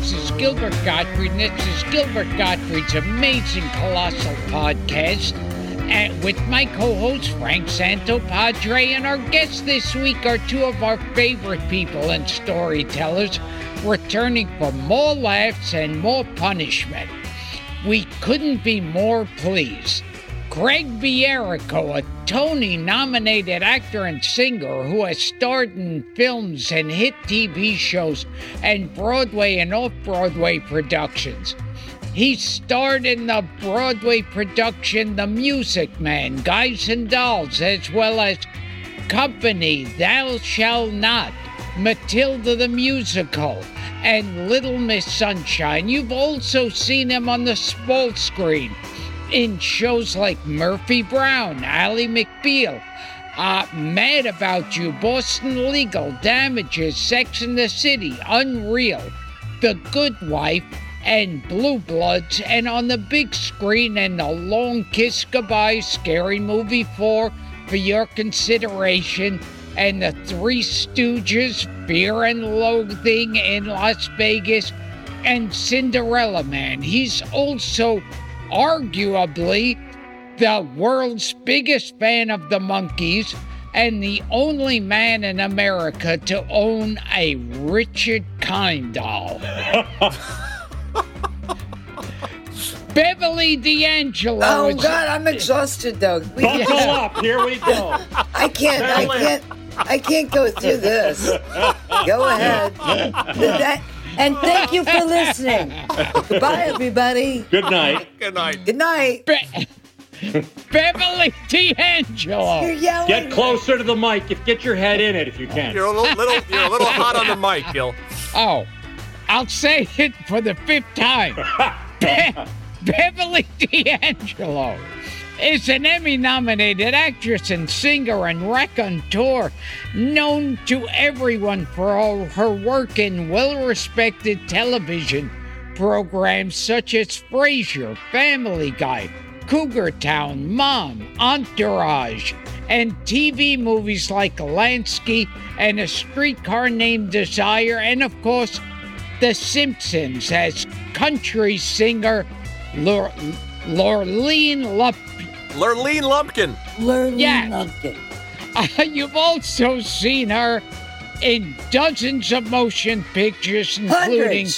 This is Gilbert Gottfried, and this is Gilbert Gottfried's amazing colossal podcast. And with my co-host Frank Santopadre, and our guests this week are two of our favorite people and storytellers, returning for more laughs and more punishment. We couldn't be more pleased. Greg Bierico, a Tony nominated actor and singer who has starred in films and hit TV shows and Broadway and off Broadway productions. He starred in the Broadway production The Music Man, Guys and Dolls, as well as Company, Thou Shall Not, Matilda the Musical, and Little Miss Sunshine. You've also seen him on the small screen in shows like Murphy Brown, Ally McBeal, uh, Mad About You, Boston Legal, Damages, Sex in the City, Unreal, The Good Wife, and Blue Bloods, and on the big screen and The Long Kiss Goodbye, Scary Movie 4 for your consideration, and The Three Stooges, Fear and Loathing in Las Vegas, and Cinderella Man. He's also arguably the world's biggest fan of the Monkees and the only man in America to own a Richard Kind doll. Beverly D'Angelo. Oh God, I'm exhausted, Doug. We, Buckle up. Here we go. I can't. I can't. I can't go through this. Go ahead. That- and thank you for listening. Goodbye, everybody. Good night. Good night. Good night. Be- Beverly You're D'Angelo. yelling. Get closer to the mic. If get your head in it if you can. You're a little, little you're a little hot on the mic, Gil. Oh, I'll say it for the fifth time. Be- Beverly D'Angelo is an Emmy nominated actress and singer and raconteur known to everyone for all her work in well respected television programs such as Frasier, Family Guy, Cougar Town, Mom, Entourage, and TV movies like Lansky and A Streetcar Named Desire, and of course, The Simpsons as country singer Lor- Lorleen Lup. Lurleen Lumpkin. Learn Yeah. nothing. Uh, you've also seen her in dozens of motion pictures, including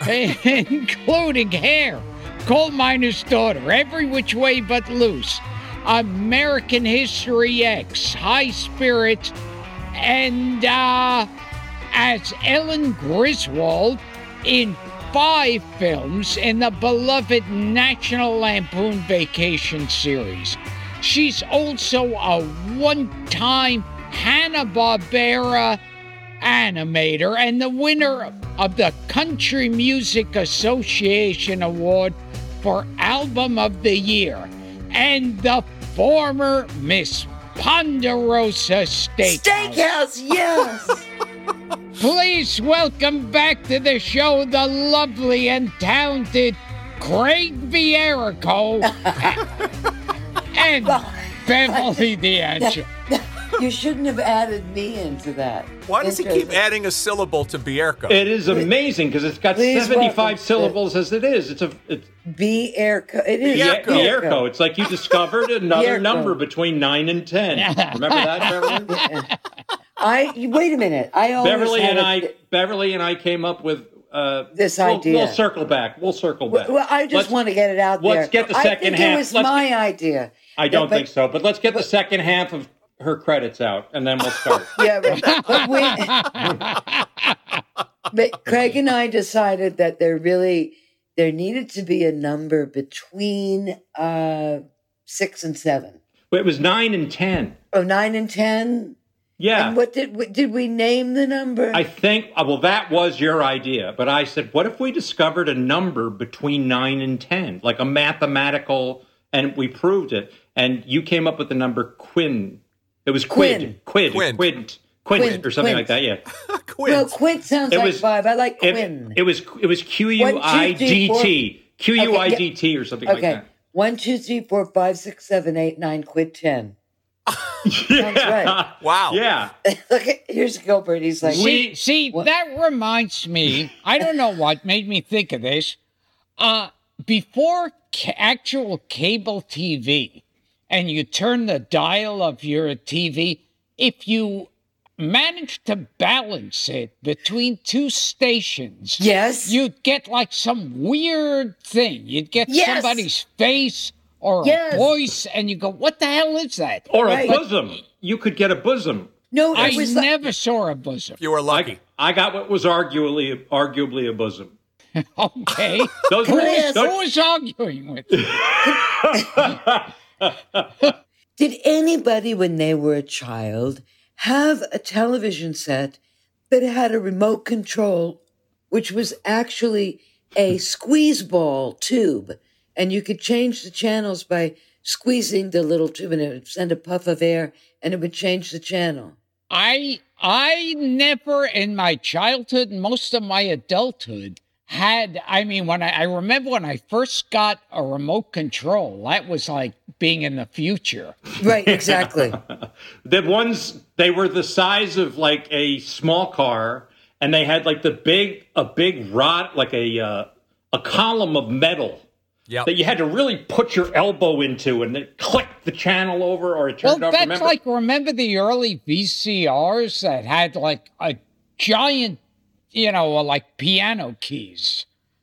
including Hair, Coal Miner's Daughter, Every Which Way But Loose, American History X, High Spirits, and uh, as Ellen Griswold in five films in the beloved National Lampoon Vacation series. She's also a one time Hanna-Barbera animator and the winner of the Country Music Association Award for Album of the Year and the former Miss Ponderosa Steakhouse. Steakhouse, yes. Please welcome back to the show the lovely and talented Craig Vierico and Beverly D'Angelo. you shouldn't have added me into that. Why does he keep adding a syllable to Bierko? It is amazing because it's got Please 75 welcome- syllables as it is. It's a it's B air It is Bierko. the Airco. It's like you discovered another Bierko. number between 9 and 10. Remember that, Beverly? I wait a minute. I always Beverly and a- I Beverly and I came up with uh, This we'll- idea. We'll circle back. We'll circle back. Well, I just Let's- want to get it out there. let's get the second I think half. It was Let's my get- idea. I don't but- think so, but let's get the second half of her credits out, and then we'll start. Yeah, but, but we, but Craig and I decided that there really there needed to be a number between uh, six and seven. But it was nine and ten. Oh, nine and ten. Yeah, And what did we, did we name the number? I think. uh, Well, that was your idea, but I said, what if we discovered a number between nine and ten, like a mathematical, and we proved it, and you came up with the number quin. It was quid, quid, Quint. quid, quint, Quint, or something quint. like that. Yeah, no, Quince. Quint sounds It like was- five. I like it, Quinn. it was it was Q U I D T, Q U I D T, or something like okay, that. one, two, three, four, five, six, seven, eight, nine. Quid ten. Yeah, right. Wow. yeah. Look, at, here's Gilbert. He's like, We- See, see What? that reminds me. I don't know what made me think of this. Uh, before ca- actual cable TV, and you turn the dial of your TV, if you manage to balance it between two stations, yes, you'd get like some weird thing. You'd get Yes. somebody's face or Yes. a voice, and you go, "What the hell is that?" Or Right. a bosom. You could get a bosom. no, I it was like, never saw a bosom. You were I, lucky. I got what was arguably arguably a bosom. Okay, Those who were- was, those- who was arguing with? you? Did anybody, when they were a child, have a television set that had a remote control, which was actually a squeeze ball tube? And you could change the channels by squeezing the little tube, and it would send a puff of air, and it would change the channel. I I never in my childhood most of my adulthood had I mean when I, I remember when I first got a remote control, that was like being in the future. Right, exactly. the ones they were the size of like a small car, and they had like the big a big rod like a uh, a column of metal Yep. that you had to really put your elbow into, and it clicked the channel over or it Well, turned off. that's Remember? like remember the early VCRs that had like a giant, you know, uh, like piano keys.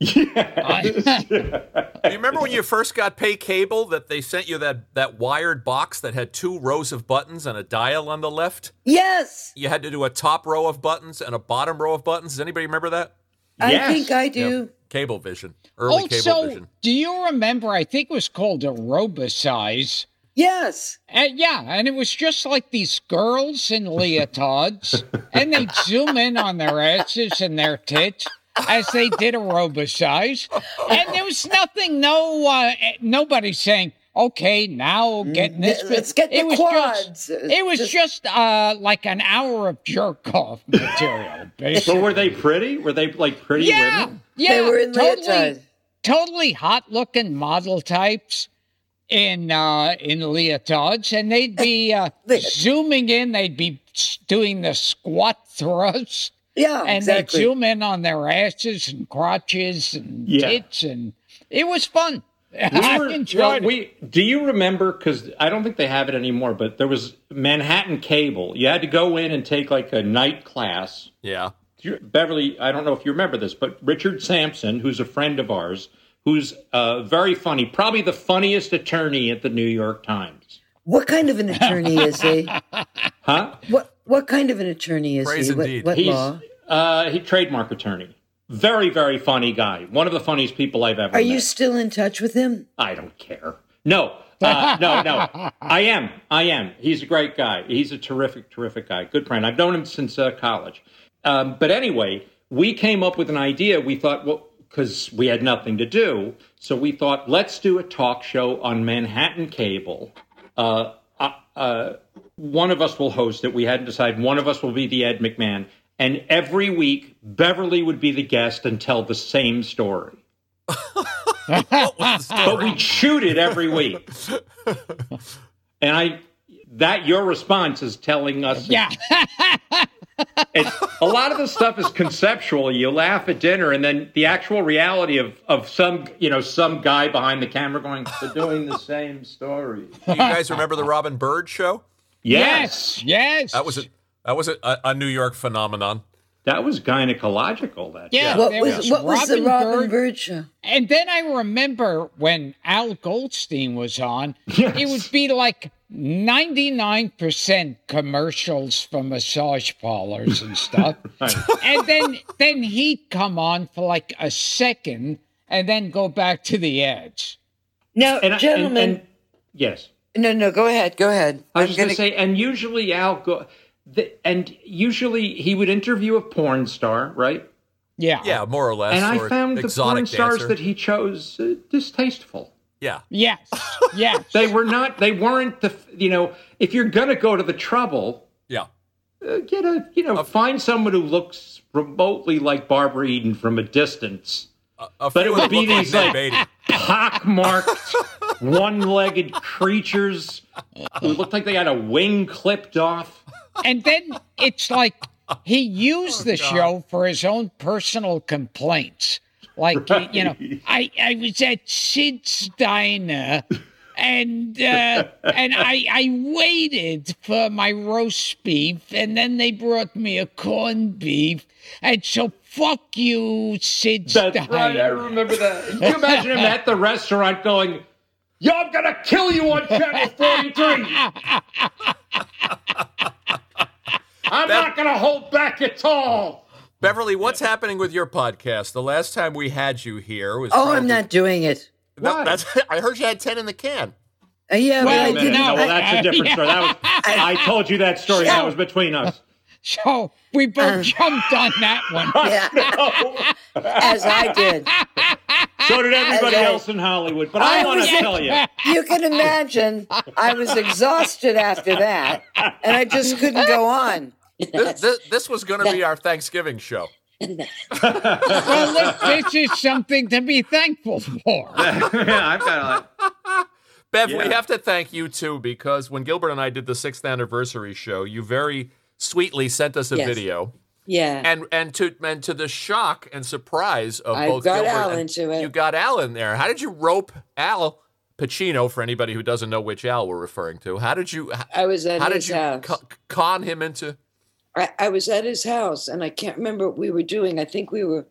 You remember when you first got pay cable that they sent you that, that wired box that had two rows of buttons and a dial on the left? yes, You had to do a top row of buttons and a bottom row of buttons. Does anybody remember that? I Yes. think I do. Cablevision. Early also, Cablevision. do you remember? I think it was called a Robosize. Yes. Uh, yeah, and it was just like these girls in leotards, and they'd zoom in on their asses and their tits as they did a robosize, and there was nothing, no, uh, nobody saying, "Okay, now getting this." Mm, Let's get the it was quads. Just, it was Just- just, uh, like an hour of jerk off material, basically. But were they pretty? Were they like pretty yeah, women? yeah, They were in totally, totally hot looking model types in uh in leotards and they'd be uh zooming in they'd be doing the squat thrust Yeah, and exactly. they'd zoom in on their asses and crotches and Yeah. tits and it was fun We i were, enjoyed well, it we, do you remember? Because I don't think they have it anymore. But there was Manhattan Cable. You had to go in and take like a night class. Yeah. Beverly, I don't know if you remember this, but Richard Sampson, who's a friend of ours, who's uh, very funny, probably the funniest attorney at the New York Times. What kind of an attorney is he? Huh? What What kind of an attorney is Praise he? What, indeed. what He's law? uh, he trademark attorney. Very, very funny guy. One of the funniest people I've ever met. Are met. you still in touch with him? I don't care. No, uh, no, no. I am. I am. He's a great guy. He's a terrific, terrific guy. Good friend. I've known him since uh, college. Um, but anyway, we came up with an idea. We thought, well, because we had nothing to do, so we thought, let's do a talk show on Manhattan Cable. Uh, uh, uh, one of us will host it. We hadn't decided. One of us will be the Ed McMahon. And every week, Beverly would be the guest and tell the same story. What was the But we'd shoot it every week. and I, that your response is telling us. Yeah. It's, a lot of the stuff is conceptual. You laugh at dinner, and then the actual reality of, of some you know some guy behind the camera going, "They're doing the same story." You guys remember the Robin Byrd show? yes. Yes. That was a that was a, a New York phenomenon. that was gynecological. That Yeah. show. What was was what was the Robin Robin Byrd. Byrd? And then I remember when Al Goldstein was on, Yes. it would be like 99% commercials for massage parlors and stuff. and then then he'd come on for like a second and then go back to the ads. Now, And, I- and- gentlemen, and- yes. no, no, go ahead, go ahead. I was I'm going to say, and usually Al go, the, and usually he would interview a porn star, right? Yeah. Yeah, more or less. and I found the exotic porn stars dancer. that he chose uh, distasteful. yeah. Yes. Yes. They were not. They weren't the. You know, if you're going to go to the trouble, Yeah. uh, get a. You know, find someone who looks remotely like Barbara Eden from a distance. A But it would be these, Ned like- Beatty. Pockmarked, one-legged creatures who looked like they had a wing clipped off. And then it's like he used the show for his own personal complaints. Like you know, I I was at Sid's diner, and uh, and I I waited for my roast beef, and then they brought me a corned beef, and so fuck you, Sid's That's diner. right. I remember that. Can you imagine him at the restaurant going, "Yo, I'm gonna kill you on channel 43." I'm not gonna hold back at all. Beverly, what's happening with your podcast? The last time we had you here was. Oh, probably- I'm not doing it. No, Why? that's. I heard you had ten in the can. Uh, yeah, Well, but I minute. didn't. no, No, well, that's a different yeah. story. That was, I told you that story. That was between us. So we both jumped on that one. yeah, as I did. So did everybody I- else in Hollywood. But I, I want to tell you, You can imagine I was exhausted after that, and I just couldn't go on. This, this, this was going to be our Thanksgiving show. Well, look, this is something to be thankful for. yeah, I've got a Bev, we have to thank you too because when Gilbert and I did the sixth anniversary show, you very sweetly sent us a Yes. video. Yeah. And and to and to the shock and surprise of I both got Gilbert Al into it. You got Al in there. How did you rope Al Pacino for anybody who doesn't know which Al we're referring to? How did you I was at how did his you house. co- con him into I, I was at his house, and I can't remember what we were doing. I think we were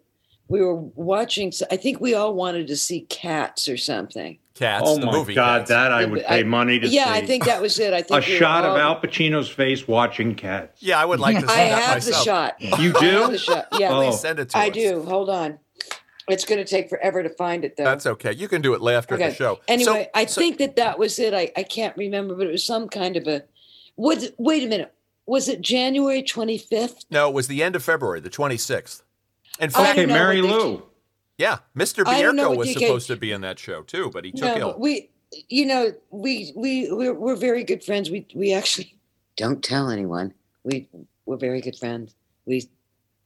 we were watching. I think we all wanted to see Cats or something. Cats? Oh the my movie God, Cats. that I would pay I- money to yeah, see. Yeah, I think that was it. I think a we were shot of Al Pacino's face watching cats. Yeah, I would like to see I that have the shot. You I have do? the shot. Yeah, Oh. Please send it to I us. do. Hold on. It's going to take forever to find it, though. That's okay. You can do it after the show. Anyway, So- I so- think that that was it. I, I can't remember, but it was some kind of a. Was wait a minute? Was it January twenty fifth? no, it was the end of February, the 26th. In fact, Okay, know Mary what they- Lou. Yeah, Mr. I Bierko was you supposed get- to be in that show too, but he took No, ill. but we, you know, we we we're, we're very good friends. We we actually don't tell anyone. We we're very good friends. We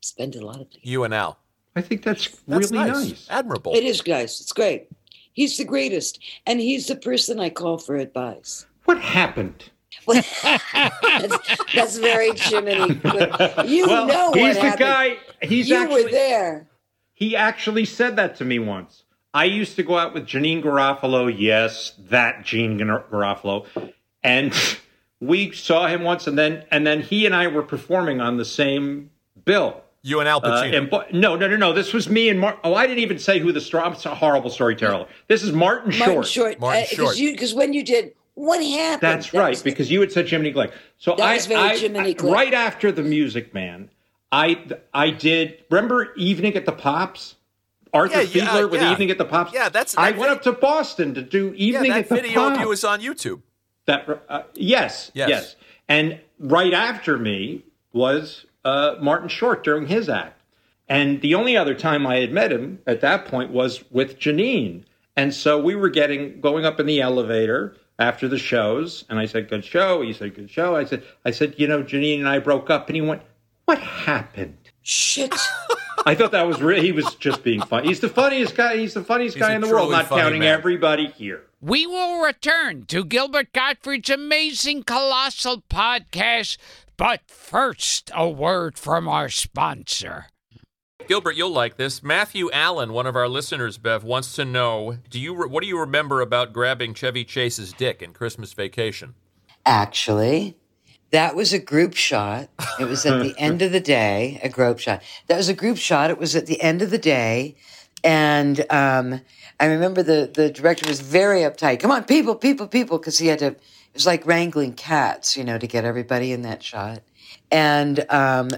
spend a lot of. Time. You and Al. I think that's, That's really nice. nice. Admirable. It is, guys. It's great. He's the greatest, and he's the person I call for advice. What happened? that's, that's very Jiminy. You well, know what he's the guy. He's you actually were there. He actually said that to me once. I used to go out with Janeane Garofalo. Yes, that Gene Gar- Garofalo, and we saw him once, and then and then he and I were performing on the same bill. you and Al Uh, Pacino. and no, no, no, no. This was me and Mark. Oh, I didn't even say who the story. I'm a horrible storyteller. This is Martin Short. Martin Short. Martin Because Short. you because when you did, what happened? That's That right, was- because you had said Jiminy Glick. So That I, was very I- Jiminy I- Glick. right after the Music Man, I I did. Remember Evening at the Pops? Arthur Yeah, yeah, Fiedler with yeah. Evening at the Pops. Yeah, that's- I that went up to Boston to do Evening that at the video Pops. of you is on YouTube. That uh, yes, Yes. yes, And right after me was uh, Martin Short during his act. And the only other time I had met him at that point was with Janeane. And so we were getting going up in the elevator after the shows, and I said, "Good show." He said, "Good show." I said, "I said, you know, Janeane and I broke up," and he went, "What happened?" shit. I thought that was really, he was just being funny. He's the funniest guy. He's the funniest He's guy in the world, not counting man. everybody here. we will return to Gilbert Gottfried's amazing colossal podcast. But first, a word from our sponsor. Gilbert, you'll like this. Matthew Allen, one of our listeners, Bev, wants to know: Do you re- what do you remember about grabbing Chevy Chase's dick in Christmas Vacation? Actually, that was a group shot. It was at the end of the day, a group shot. That was a group shot. It was at the end of the day. And um, I remember the, the director was very uptight. Come on, people, people, people, because he had to, it was like wrangling cats, you know, to get everybody in that shot. And um,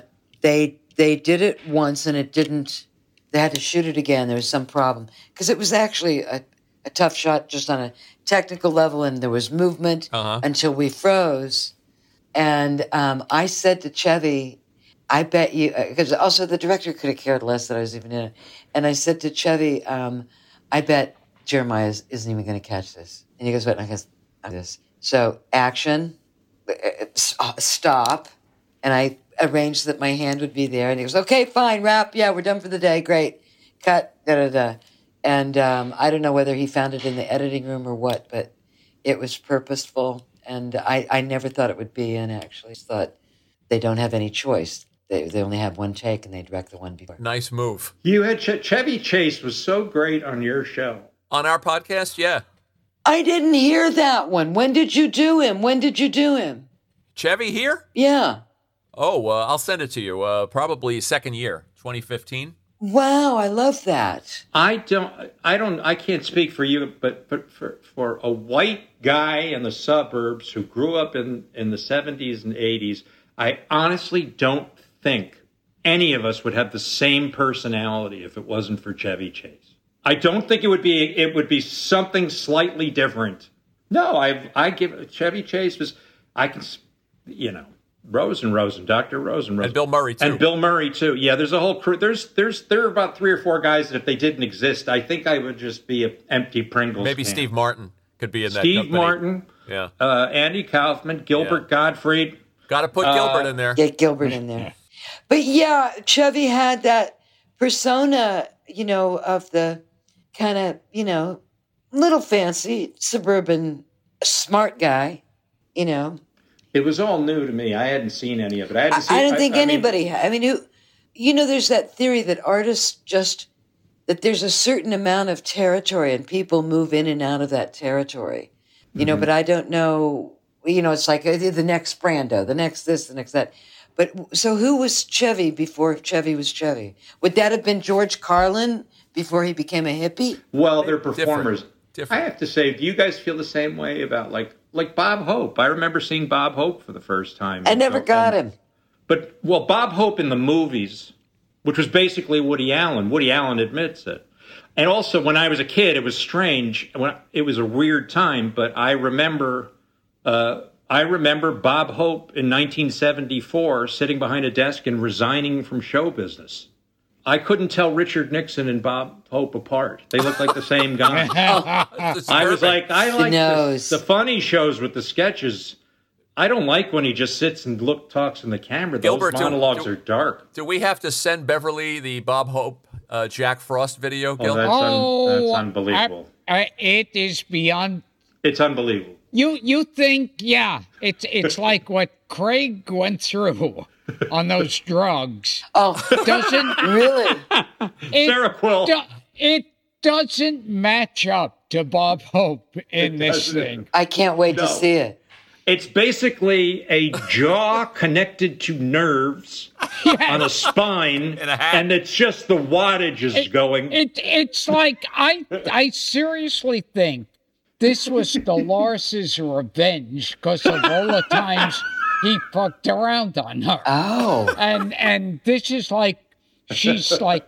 they they did it once and it didn't, they had to shoot it again. There was some problem because it was actually a, a tough shot just on a technical level and there was movement Uh-huh. until we froze. And um, I said to Chevy, I bet you, because also the director could have cared less that I was even in it. And I said to Chevy, um, I bet Jeremiah is, isn't even going to catch this. And he goes, what? And I goes, this. So action, uh, uh, stop. And I arranged that my hand would be there. And he goes, okay, fine, wrap. Yeah, we're done for the day. Great. Cut. Da da da. And um, I don't know whether he found it in the editing room or what, but it was purposeful. And I, I never thought it would be in, actually. I thought they don't have any choice. They, they only have one take and they direct the one before. Nice move. You had Ch- Chevy Chase was so great on your show. On our podcast, yeah. I didn't hear that one. When did you do him? When did you do him? Chevy here? Yeah. Oh, uh, I'll send it to you. Uh, probably second year, 2015. Wow, I love that. I don't, I don't, I can't speak for you, but but for for a white guy in the suburbs who grew up in in the seventies and eighties, I honestly don't think any of us would have the same personality if it wasn't for Chevy Chase. I don't think it would be. It would be something slightly different. No, I I give Chevy Chase was. I can, you know, Rosen Rosen, Doctor Rosen Rosen, And Bill Murray, too. and Bill Murray too. Yeah, there's a whole crew. There's there's there are about three or four guys that if they didn't exist, I think I would just be an empty Pringles. Maybe can. Steve Martin could be in that Steve company. Martin, Yeah. uh, Andy Kaufman, Gilbert Yeah. Gottfried. Got to put Uh, Gilbert in there. Get Gilbert in there. But yeah, Chevy had that persona, you know, of the kind of, you know, little fancy suburban smart guy, you know. It was all new to me. I hadn't seen any of it. I, I, hadn't seen, I don't think I mean, anybody. ha- I mean, who, you know, there's that theory that artists just that there's a certain amount of territory and people move in and out of that territory, you Mm-hmm. know. But I don't know. You know, it's like uh, the next Brando, the next this, the next that. But so, who was Chevy before Chevy was Chevy? Would that have been George Carlin before he became a hippie? Well, they're performers. Different. I have to say, do you guys feel the same way about like like Bob Hope? I remember seeing Bob Hope for the first time. I never And- got him. But well, Bob Hope in the movies, which was basically Woody Allen. Woody Allen admits it. And also, when I was a kid, it was strange. When it was a weird time, but I remember, uh, I remember Bob Hope in 1974 sitting behind a desk and resigning from show business. I couldn't tell Richard Nixon and Bob Hope apart. They looked like the same guy. It's I was like, I like the, the funny shows with the sketches. I don't like when he just sits and look talks in the camera. Those Gilbert, do- monologues do- are dark. Do we have to send Beverly the Bob Hope, uh, Jack Frost video, Oh, Gil? that's, un- Oh, that's unbelievable. I- I- it is beyond. it's unbelievable. You you think yeah? It's it's like what Craig went through on those drugs. Oh, Doesn't really? it? Sarah Quill. do- it doesn't match up to Bob Hope in this doesn't. thing. I can't wait to see it. It's basically a jaw connected to nerves on a spine, And a and it's just the wattage is going. It it's like I I seriously think this was Dolores' revenge because of all the times he fucked around on her. Oh, and and this is like she's like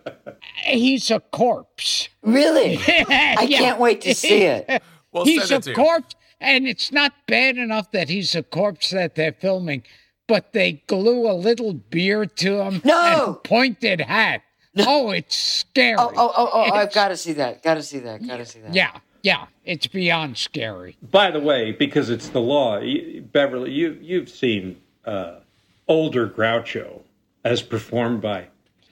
he's a corpse. really? I can't wait to see it. We'll he's send a it to you. corpse, and it's not bad enough that he's a corpse that they're filming, but they glue a little beard to him No! and a pointed hat. Oh, it's scary. Oh, oh, oh, oh! I've got to see that. Got to see that. Got to see that. Yeah, yeah, it's beyond scary. By the way, because it's the law, you, Beverly, you you've seen uh, older Groucho as performed by.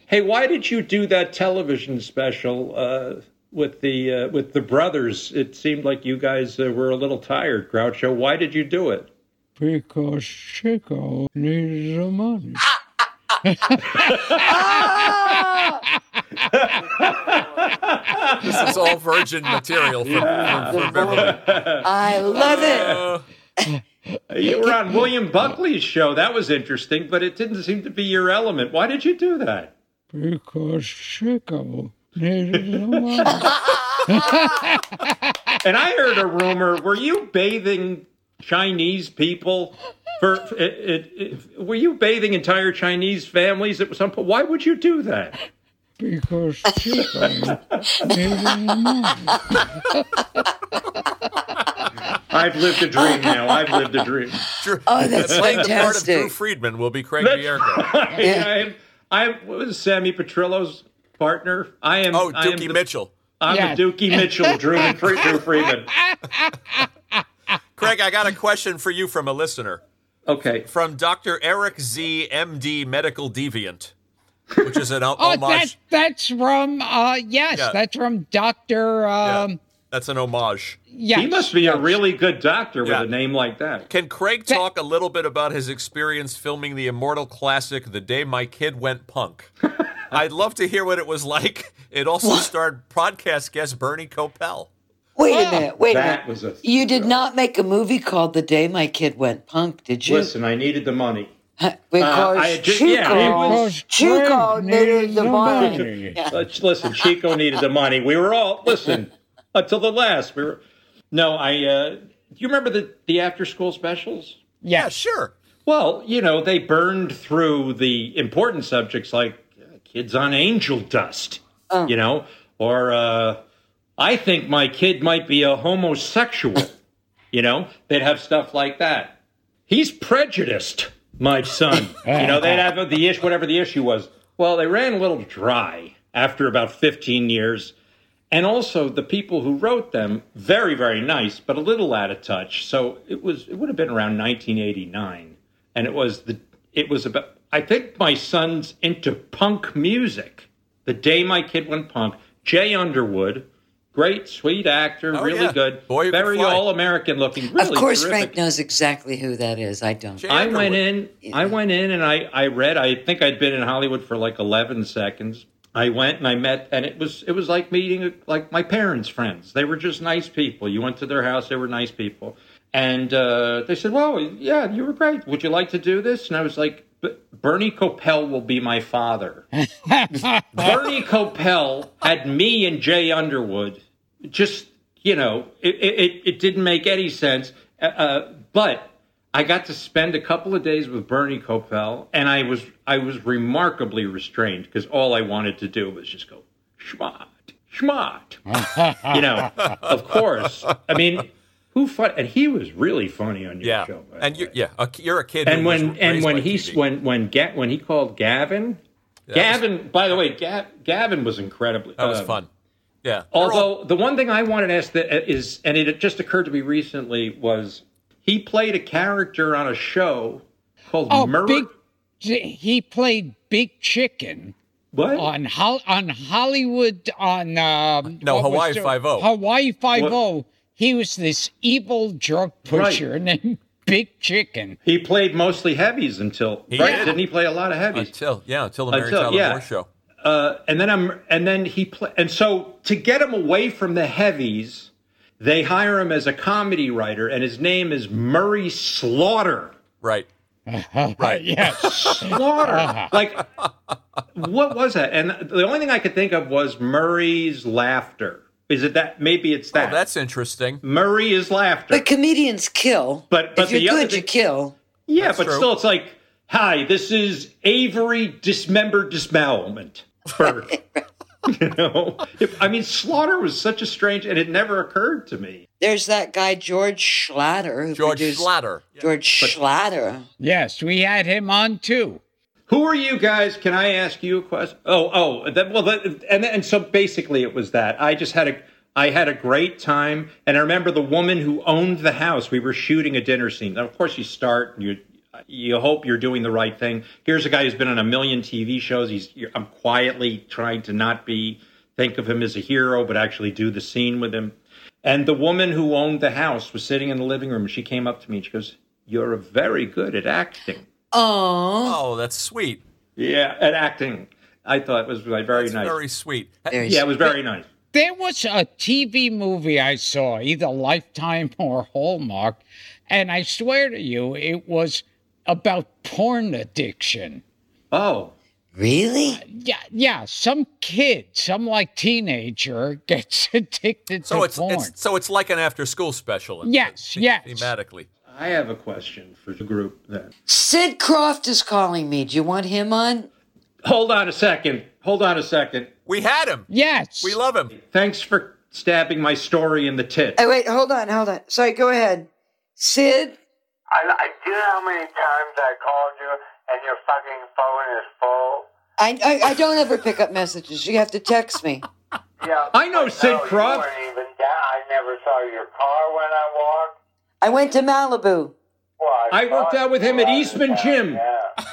Hey, why did you do that television special uh, with the uh, with the brothers, it seemed like you guys uh, were a little tired. Groucho, why did you do it? Because Chico needs the money. This is all virgin material from, from, from Beverly. I love it. Uh, You were on William Buckley's show. That was interesting, but it didn't seem to be your element. Why did you do that? Because Chico needed the money. And I heard a rumor. Were you bathing Chinese people? For it, it, it, were you bathing entire Chinese families at some point? Why would you do that? Because Chico needed the money. I've lived a dream now. I've lived a dream. Drew, Oh, that's playing the part of. Drew Friedman will be Craig Bierko. right. Yeah. I'm, I'm was Sammy Petrillo's partner? I am. Oh, I am Dookie the- Mitchell. I'm Yeah. the Dookie Mitchell, Drew, Drew Friedman. Craig, I got a question for you from a listener. Okay. From Dr. Eric Z, MD, Medical Deviant, which is an o- Oh, homage. that, that's from, uh, yes, Yeah. that's from Dr. Yeah, Um, that's an homage. yes. He must be a really good doctor with Yeah. a name like that. Can Craig talk a little bit about his experience filming the immortal classic The Day My Kid Went Punk? I'd love to hear what it was like. It also starred podcast guest Bernie Kopell. Wait a minute. Wait a minute. was a. You did not make a movie called The Day My Kid Went Punk, did you? Listen, I needed the money. because Uh, I Chico, yeah, was- Chico needed the money. money. Listen. Chico needed the money. We were all listen until the last. We were. No, I. uh Do you remember the the after school specials? Yeah, Yes. sure. Well, you know, they burned through the important subjects like uh, kids on angel dust, you know, or uh, I think my kid might be a homosexual, you know, they'd have stuff like that. He's prejudiced, my son. you know, they'd have the issue, whatever the issue was. Well, they ran a little dry after about 15 years. And also the people who wrote them, very, very nice, but a little out of touch. So it was, it would have been around 1989 and it was the it was about I think my son's into punk music. The day my kid went punk, Jay Underwood, great sweet actor, Oh, really yeah. good, Boy very all American looking. Really of course, terrific. Frank knows exactly who that is. I don't. Jay I went Underwood. in. I went in and I I read. I think I'd been in Hollywood for like eleven seconds. I went and I met, and it was it was like meeting like my parents' friends. They were just nice people. You went to their house; they were nice people, and uh, they said, "Well, yeah, you were great. Would you like to do this?" And I was like, "B- "Bernie Kopell will be my father." Bernie Kopell had me and Jay Underwood. Just you know, it it, it didn't make any sense. Uh, Uh, but I got to spend a couple of days with Bernie Kopell, and I was I was remarkably restrained because all I wanted to do was just go schmott, schmott. you know, of course. I mean, who fun? And he was really funny on your Yeah, show. by and you, way. yeah, a, you're a kid. and when and when he TV. when when Ga- when he called Gavin, Gavin. By the way, Ga- Gavin was incredibly. that was uh, fun. Yeah, They're all- Although the one thing I wanted to ask that is, and it just occurred to me recently, was he played a character on a show called Oh, Mur- big. He played Big Chicken what? on Hol- on Hollywood on um, No, Hawaii Five-O. Hawaii Five O. He was this evil drug pusher named Big Chicken. he played mostly heavies until He right? did. Didn't he play a lot of heavies? until yeah, until the Mary Until- Tyler yeah. Moore show. Uh, and then I'm and then he play, and so to get him away from the heavies, they hire him as a comedy writer, and his name is Murray Slaughter. Right. Right. Yes. Slaughter. like, what was that? And the only thing I could think of was Murray's laughter. Is it that? Maybe it's that. Oh, that's interesting. Murray is laughter. But comedians kill. But- but if you're the other good, you kill. yeah, That's but true. still, it's like, hi, this is Avery Dismembered Dismemberment. Bird. you know, If- I mean, slaughter was such a strange, and it never occurred to me. There's that guy George Schlatter. Who George produced- Schlatter. George Schlatter. yes, we had him on too. Who are you guys? Can I ask you a question? Oh, oh, that, well, that, and and so basically it was that I just had a I had a great time, and I remember the woman who owned the house. We were shooting a dinner scene. Now, of course, you start and you you hope you're doing the right thing. Here's a guy who's been on a million TV shows. He's I'm quietly trying to not be think of him as a hero, but actually do the scene with him. And the woman who owned the house was sitting in the living room. She came up to me and she goes, You're very good at acting. Oh, Oh, that's sweet. Yeah, at acting. I thought it was like, very That's nice. very sweet. very yeah, it was very nice. There was a TV movie I saw, either Lifetime or Hallmark, and I swear to you, it was about porn addiction. Oh, really? Uh, yeah, yeah. Some kid, some like teenager, gets addicted So to it's, porn. it's so it's like an after school special. Yes, the- yes. Thematically. I have a question for the group then. Sid Krofft is calling me. Do you want him on? Hold on a second. Hold on a second. We had him. yes, We love him. Thanks for stabbing my story in the tit. Oh, wait, hold on, hold on. Sorry, go ahead. Sid? I, I do you know how many times I called you and your fucking phone is full. I, I, I don't ever pick up messages. You have to text me. Yeah, I know Sid no, Krofft. Even down. I never saw your car when I walked. I went to Malibu. Well, I worked out with him at Eastman town, Gym. Yeah.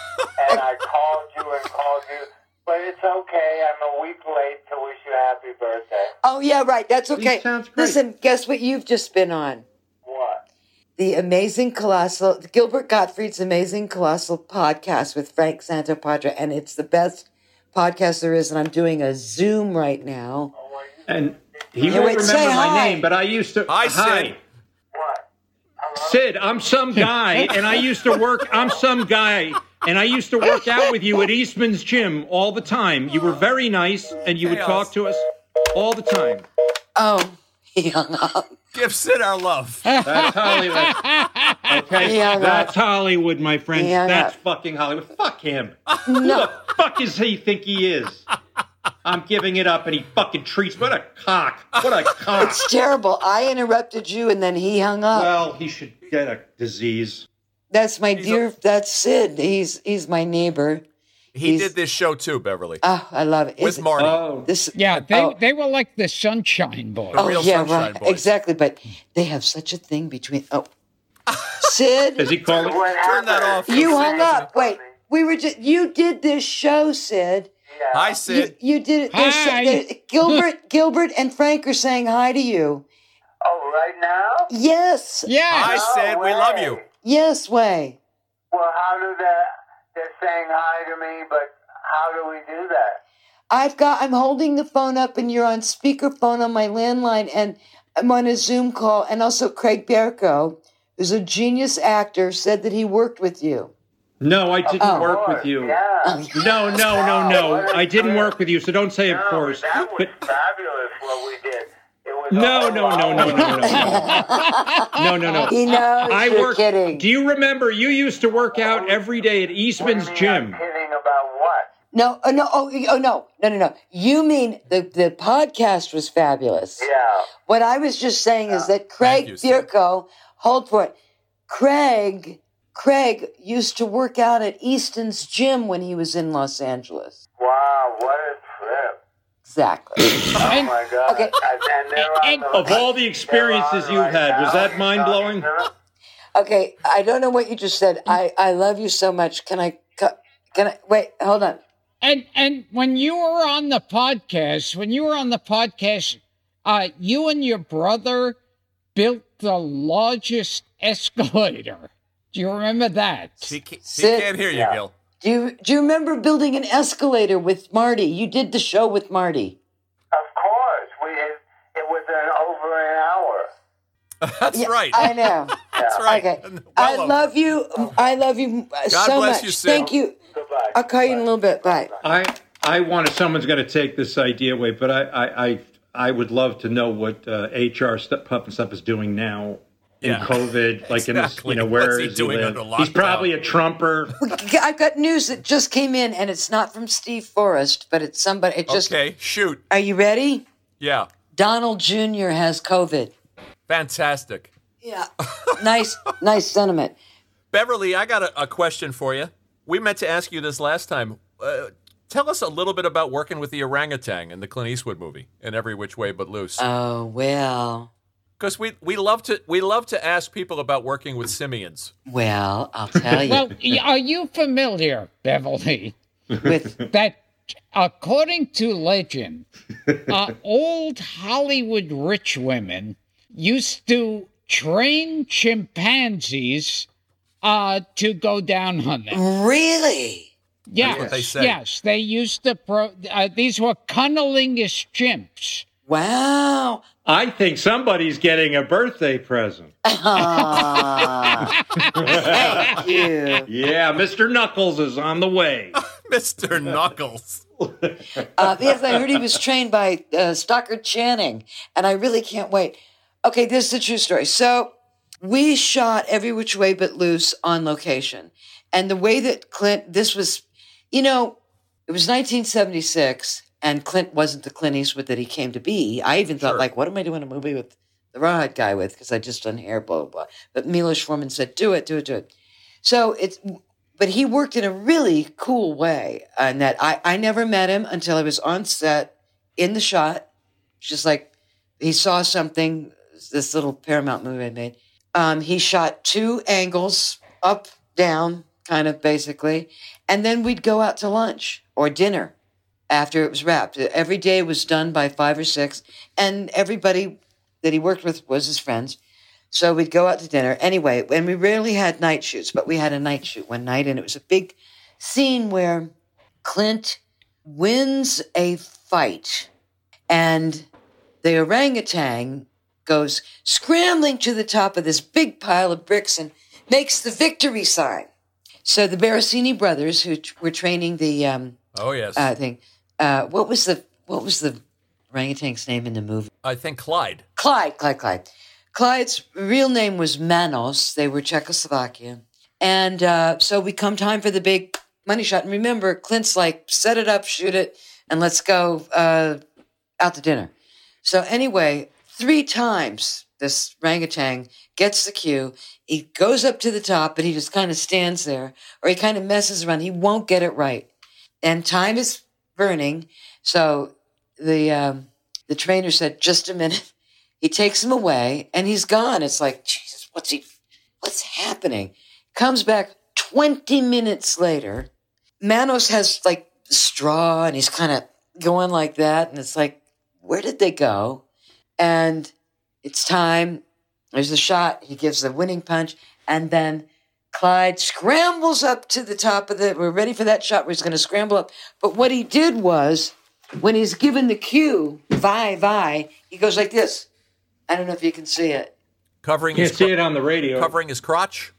and I called you and called you, but it's okay. I'm a week late to wish you a happy birthday. Oh, yeah, right. That's okay. sounds great. Listen, guess what you've just been on? What? The Amazing Colossal, Gilbert Gottfried's Amazing Colossal podcast with Frank Santopadre, and it's the best podcast there is. And I'm doing a Zoom right now. And he Yeah, won't wait, remember my hi. name, but I used to. Hi, Sid. What? Sid, I'm some guy, and I used to work. I'm some guy, and I used to work out with you at Eastman's gym all the time. You were very nice, and you would talk to us all the time. Oh, he hung up. Give Sid our love. That's Hollywood. Okay, Yeah, right. that's Hollywood, my friend. Yeah, that's right. fucking Hollywood. Fuck him. Who the fuck is he think he is? I'm giving it up, and he fucking treats. What a cock. What a cock. It's terrible. I interrupted you, and then he hung up. Well, he should get a disease. that's my dear. that's Sid. He's he's my neighbor. He He's- did this show too, Beverly, Oh, I love it. with Is- Marty. Oh, This, yeah. They oh, they were like the Sunshine Boys. oh, real yeah, Sunshine right. Boys. Exactly. But they have such a thing between. Oh, Sid, is he calling? What Turn that off. you Sid hung doesn't- up. Wait, we were just. You did this show, Sid. Yeah. Hi, You, Sid. you did it. There's- Hi. there- Gilbert, Gilbert, and Frank are saying hi to you. Oh, right now? Yes, Yeah. Hi, Sid. We love you. yes, way. Well, how do that? They're saying hi to me, but how do we do that? I've got. I'm holding the phone up, and you're on speakerphone on my landline, and I'm on a Zoom call. And also, Craig Bierko, who's a genius actor, said that he worked with you. No, I didn't Oh. work with you. Oh, yeah. No, no, no, no. I didn't work with you, so don't say of course. that was But fabulous what we did. It was oh, no, no, no, no, no, no, no, no, no, no. He knows I you're worked. kidding. Do you remember? You used to work out every day at Eastman's What do you mean gym. I'm kidding about what? No, oh, no, oh, oh, no, no, no, no. You mean the the podcast was fabulous. Yeah. What I was just saying is that Craig you, Bierko, hold for it. Craig, Craig used to work out at Easton's gym when he was in Los Angeles. Wow, what a trip. Exactly. Oh my God. Okay. And, and they're And- the- Of all the experiences you've on had, right was that mind blowing? talking to them? okay, I don't know what you just said. I I love you so much. Can I can I wait? Hold on. And and when you were on the podcast, when you were on the podcast, uh, you and your brother built the largest escalator. Do you remember that? He, ca- he Sid. can't hear you, Yeah. Gil. Do you do you remember building an escalator with Marty? You did the show with Marty. Of course. We it, it was an over an hour. That's Yeah, right. I know. That's right. Okay. Well I over. love you. I love you God so bless much. you, Sid. Thank you. Goodbye. I'll call you in a little bit. Bye. I I want to. Someone's going to take this idea away, but I I I, I would love to know what uh, HR stuff, Pufnstuf is doing now. In Yeah. COVID, like in this, you know, where What's he is doing live? under He's probably a Trumper. I've got news that just came in, and it's not from Steve Forrest, but it's somebody. It just. okay, shoot. Are you ready? Yeah. Donald Jr. has COVID. Fantastic. Yeah. nice, nice sentiment. Beverly, I got a, a question for you. We meant to ask you this last time. Uh, tell us a little bit about working with the orangutan in the Clint Eastwood movie, In Every Which Way But Loose. Oh well, Because we, we love to we love to ask people about working with simians. well, I'll tell you. Well, are you familiar, Beverly, with that according to legend, uh, old Hollywood rich women used to train chimpanzees uh, to go down hunting. Really? Yes, what they say. yes, they used to. Pro- uh, these were cunnilingus chimps. Wow. I think somebody's getting a birthday present. Thank you. Yeah, Mr. Knuckles is on the way. Mr. Knuckles. Uh, yes, I heard he was trained by uh, Stockard Channing, and I really can't wait. Okay, this is a true story. So we shot Every Which Way But Loose on location. And the way that Clint, this was, you know, it was 1976, and Clint wasn't the Clint Eastwood that he came to be. I even thought, Sure. like, what am I doing a movie with the Rawhide guy with? Because I just done hair, blah, blah, blah. But Milos Forman said, do it, do it, do it. So it's, but he worked in a really cool way and that I, I never met him until I was on set in the shot. Just like he saw something, this little Paramount movie I made. Um, he shot two angles, up, down, kind of basically. And then we'd go out to lunch or dinner after it was wrapped. Every day was done by five or six, and everybody that he worked with was his friends. So we'd go out to dinner. Anyway, and we rarely had night shoots, but we had a night shoot one night, and it was a big scene where Clint wins a fight, and the orangutan goes scrambling to the top of this big pile of bricks and makes the victory sign. So the Berosini brothers, who t- were training the um, Oh, yes. uh, thing, uh, what was the what was the orangutan's name in the movie? I think Clyde. Clyde, Clyde, Clyde. Clyde's real name was Manos. They were Czechoslovakian. And uh, so we come time for the big money shot. And remember, Clint's like, set it up, shoot it, and let's go uh, out to dinner. So anyway, three times this orangutan gets the cue. He goes up to the top, but he just kind of stands there, or he kind of messes around. He won't get it right. And time is burning. So the um, the trainer said, just a minute. He takes him away and he's gone. It's like, Jesus, what's he, what's happening? Comes back 20 minutes later. Manos has like straw and he's kind of going like that. And it's like, where did they go? And it's time. There's the shot. He gives the winning punch. And then Clyde scrambles up to the top of the, we're ready for that shot where he's going to scramble up. But what he did was, when he's given the cue, vi, vi, he goes like this. I don't know if you can see it. Covering Can't his see cro- it on the radio. covering his crotch.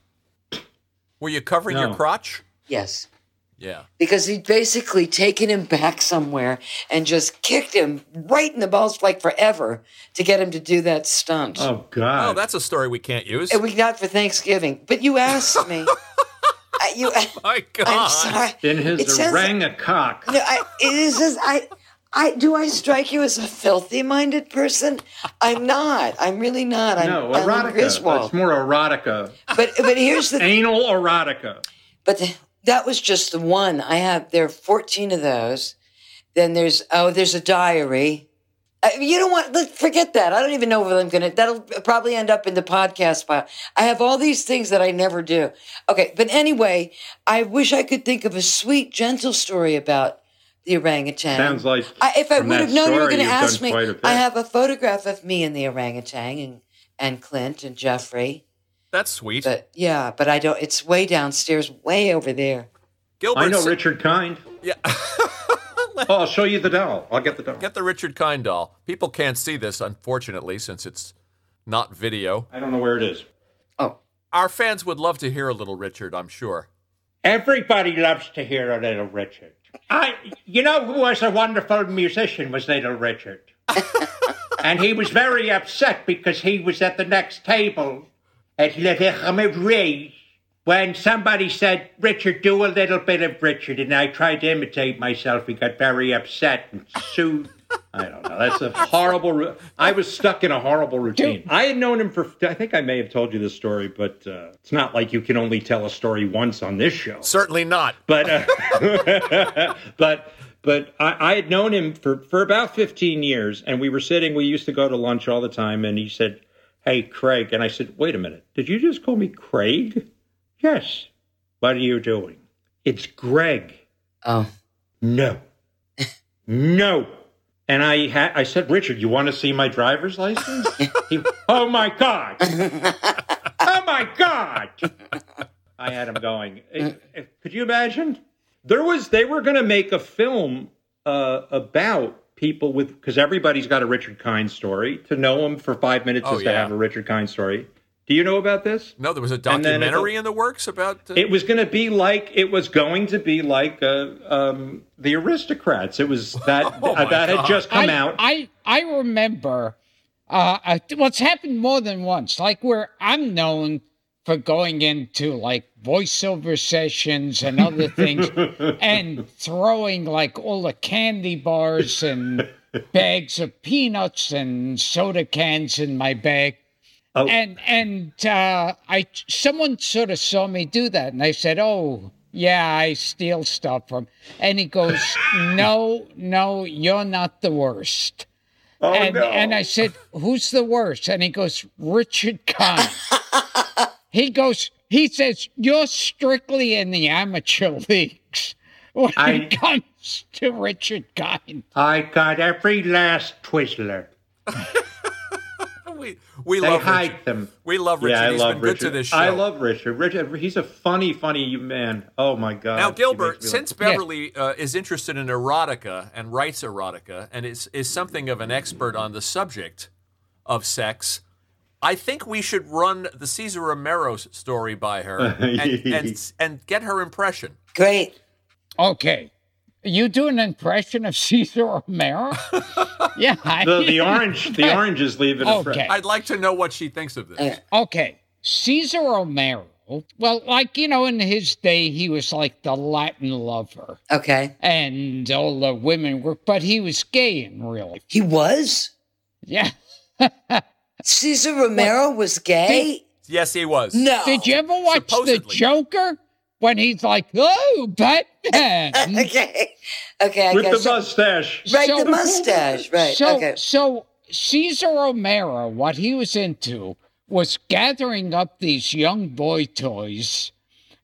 Were you covering your crotch? Yes. Yeah. Because he'd basically taken him back somewhere and just kicked him right in the balls like forever to get him to do that stunt. Oh God! Oh, that's a story we can't use. And we got for Thanksgiving. But you asked me. I, you, My God. I'm sorry. in his It says- orangacock. No, I, it is just, I, I, do I strike you as a filthy-minded person? I'm not. I'm really not. I'm no, Ellen erotica. Griswold. It's more erotica. But but here's the Anal erotica. But th- that was just the one. I have there are 14 of those. Then there's oh, there's a diary. Uh, you know what? Let, forget that. I don't even know whether I'm gonna. That'll probably end up in the podcast file. I have all these things that I never do. Okay, but anyway, I wish I could think of a sweet, gentle story about the orangutan. Sounds like I, if I would have known you were going to ask me, quite a bit. I have a photograph of me and the orangutan and and Clint and Jeffrey. That's sweet. But yeah, but I don't. It's way downstairs, way over there. Gilbert, I know sa- Richard Kind. Yeah. Oh, I'll show you the doll. I'll get the doll. Get the Richard Kind doll. People can't see this, unfortunately, since it's not video. I don't know where it is. Oh, Our fans would love to hear a little Richard, I'm sure. Everybody loves to hear a little Richard. I, you know, who was a wonderful musician was Little Richard, and he was very upset because he was at the next table at Marie when somebody said, "Richard, do a little bit of Richard," and I tried to imitate myself. He got very upset and sued. I don't know. That's a horrible. Ru- I was stuck in a horrible routine. I had known him for. I think I may have told you this story, but uh, it's not like you can only tell a story once on this show Certainly not. but uh, but but I, I had known him for for about 15 years and we were sitting we used to go to lunch all the time and he said hey craig and i said wait a minute did you just call me craig yes what are you doing it's greg oh, no no. And I had I said, Richard, you want to see my driver's license? he, oh my God. oh my God. I had him going. Eh, Could you imagine? There was they were going to make a film uh, about people with because everybody's got a Richard Kind story. To know him for five minutes Oh, is to have a Richard Kind story. Do you know about this? No, there was a documentary it'll- in the works about. Uh, It was going to be like it was going to be like uh, um, the Aristocrats. It was that Oh, my that had just come I, out. I I remember. Uh, uh, well, it's happened more than once. Like where I'm known for going into like voiceover sessions and other things, and throwing like all the candy bars and bags of peanuts and soda cans in my bag. Oh. And and uh, I someone sort of saw me do that, and they said, "Oh, yeah, I steal stuff from." And he goes, "No, no, you're not the worst." oh and no! and I said, "Who's the worst?" And he goes, "Richard Kind." he goes, he says, "You're strictly in the amateur leagues when I- it comes to Richard Kind." I got every last Twizzler. we we They love hide Richard. them. We love Richard. Yeah, I He's love been Richard. good to this show. I love Richard. Richard, he's a funny, funny man. Oh my god! Now, Gilbert, since laugh. Beverly uh, is interested in erotica and writes erotica and is, is something of an expert on the subject of sex, I think we should run the Cesar Romero story by her and, and, and get her impression. Great. Okay. You do an impression of Cesar Romero? yeah. I- the the orange, the oranges leave it. Okay. I'd like to know what she thinks of this. Okay. Cesar Romero, well, like, you know, in his day, he was like the Latin lover. Okay. And all the women were, but he was gay in real. life. He was? Yeah. Cesar Romero was gay? Yes, he was. No. Did you ever watch Supposedly. The Joker? When he's like, oh, Batman. Okay. Okay, I With guess. the mustache. right, So- the mustache. Right. So, okay. so Cesar Romero, what he was into was gathering up these young boy toys,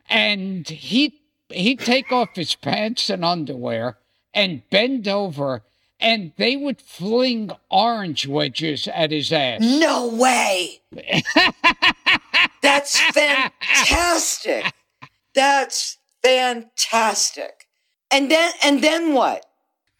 and he he'd take off his pants and underwear and bend over, and they would fling orange wedges at his ass. No way. That's fantastic. That's fantastic. And then and then what?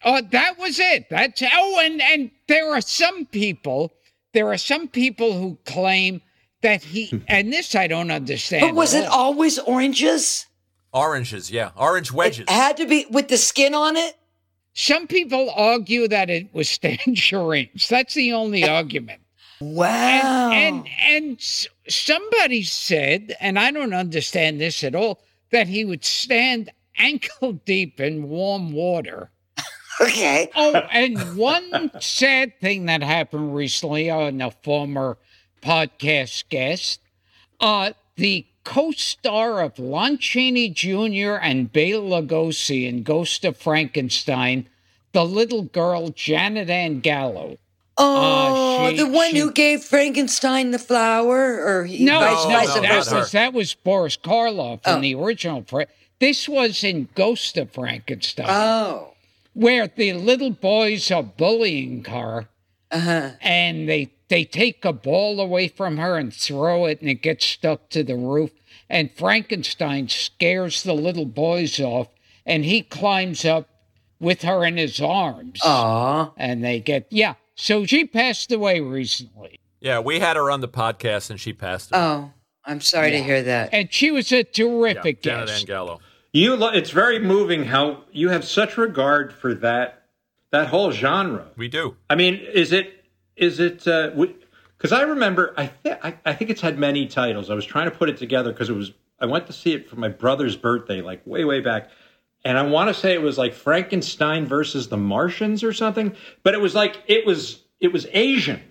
Oh, that was it. That's oh, and and there are some people. There are some people who claim that he, and this I don't understand. But was it all. always oranges? Oranges, yeah. Orange wedges. It had to be with the skin on it? Some people argue that it was tangerines. That's the only argument. Wow. And and s- somebody said, and I don't understand this at all, that he would stand ankle deep in warm water. okay. Oh, and one sad thing that happened recently on a former podcast guest, uh, the co-star of Lon Chaney Jr. and Bela Lugosi in Ghost of Frankenstein, the little girl Janet Ann Gallo. Oh, she- the one she- who gave Frankenstein the flower, or he, No, vice, no, no, vice no, that, not versa? her. was, that was Boris Karloff Oh. in the original. Fra- This was in Ghost of Frankenstein, Oh, where the little boys are bullying her. uh huh. and they they take a ball away from her and throw it and it gets stuck to the roof and frankenstein scares the little boys off and he climbs up with her in his arms Aw. and they get yeah so she passed away recently yeah, we had her on the podcast and she passed away. Oh, I'm sorry to hear that. and she was a yeah, terrific Janet guest Ann Gallo. You, lo- it's very moving how you have such regard for that that whole genre. We do. I mean, is it is it uh, because I remember I, th- I I think it's had many titles. I was trying to put it together because it was I went to see it for my brother's birthday, like way way back, and I want to say it was like Frankenstein versus the Martians or something. But it was like it was it was Asian,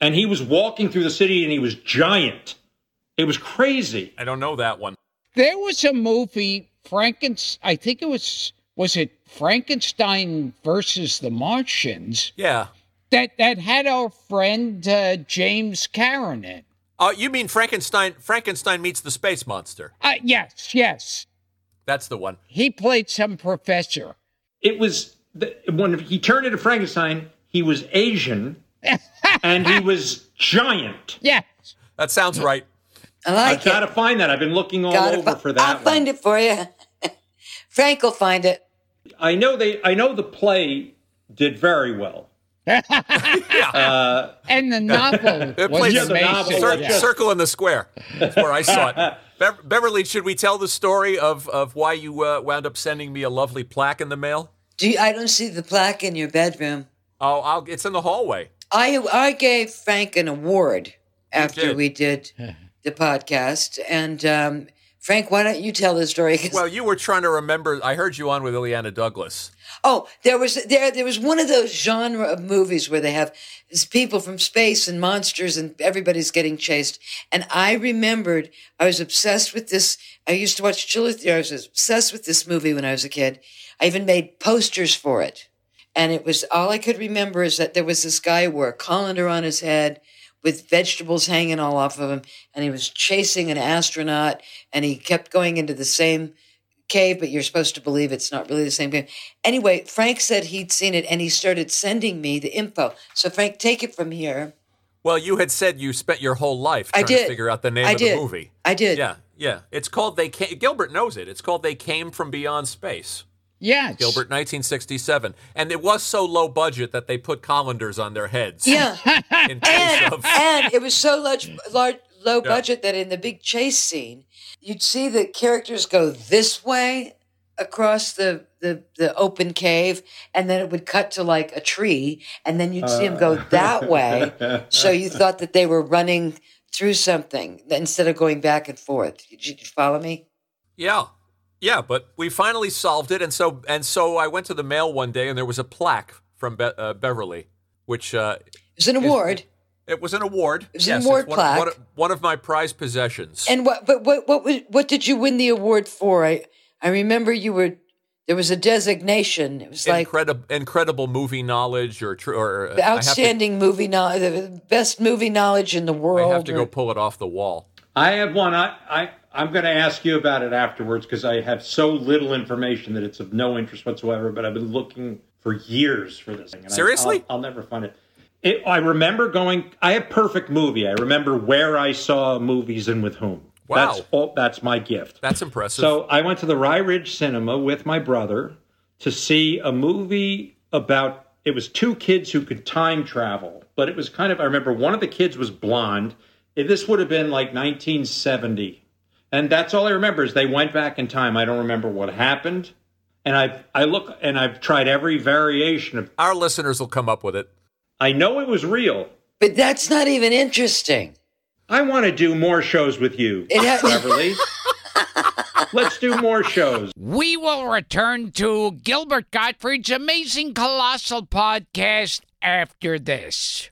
and he was walking through the city and he was giant. It was crazy. I don't know that one. there was a movie frankenstein i think it was was it frankenstein versus the martians Yeah. That that had our friend uh, james Karen in Uh, you mean Frankenstein? Frankenstein meets the space monster. uh, yes yes That's the one. he played some professor. It was the, when he turned into Frankenstein, he was Asian and he was giant. Yeah. That sounds right. I like I've got to find that. I've been looking all Gotta over fi- for that. I'll one. find it for you. Frank will find it. I know they. I know the play did very well. And the novel It was plays the novel Cir- Yeah. Circle in the square. That's where I saw it. Bev- Beverly, should we tell the story of, of why you uh, wound up sending me a lovely plaque in the mail? Do you, I don't see the plaque in your bedroom. Oh, I'll, it's in the hallway. I I gave Frank an award after did. we did the podcast, and um, Frank, why don't you tell the story? Well, you were trying to remember. I heard you on with Illeana Douglas. oh, there was there there was one of those genre of movies where they have people from space and monsters, and everybody's getting chased. And I remembered I was obsessed with this. I used to watch Chiller Theater. I was obsessed with this movie when I was a kid. I even made posters for it. And it was all I could remember is that there was this guy who wore a colander on his head with vegetables hanging all off of him, and he was chasing an astronaut, and he kept going into the same cave, but you're supposed to believe it's not really the same cave. Anyway, Frank said he'd seen it, and he started sending me the info. So Frank, take it from here. Well, you had said you spent your whole life I trying to figure out the name I of did. the movie. I did. Yeah, yeah. It's called They Came. Gilbert knows it. It's called They Came from Beyond Space. Yes. Gilbert, 1967, and it was so low budget that they put colanders on their heads. Yeah. In and, of and it was so large, large low Yeah. budget that in the big chase scene, you'd see the characters go this way across the, the, the open cave, and then it would cut to like a tree, and then you'd see them go uh. that way. So you thought that they were running through something instead of going back and forth. Did you follow me? Yeah. Yeah, but we finally solved it, and so and so I went to the mail one day, and there was a plaque from Be- uh, Beverly, which uh, It was an award. it was an award. It was an Yes, award one, plaque. One, of- one of my prized possessions. And what? But what? What? What did you win the award for? I I remember you were. There was a designation. It was like incredible, incredible movie knowledge, or or uh, the I have to- outstanding movie knowledge, the best movie knowledge in the world. I have to go pull it off the wall. I have one. I, I I'm going to ask you about it afterwards because I have so little information that it's of no interest whatsoever. But I've been looking for years for this thing. and Seriously? I'll, I'll never find it. it. I remember going. I have perfect movie. I remember where I saw movies and with whom. Wow. That's all. That's my gift. That's impressive. So I went to the Rye Ridge Cinema with my brother to see a movie about it was two kids who could time travel, but it was kind of I remember one of the kids was blonde. This would have been like 1970. And that's all I remember is they went back in time. I don't remember what happened. And I I look and I've tried every variation of Our listeners will come up with it. I know it was real. But that's not even interesting. I want to do more shows with you, It ha- Beverly. Let's do more shows. We will return to Gilbert Gottfried's Amazing Colossal podcast after this.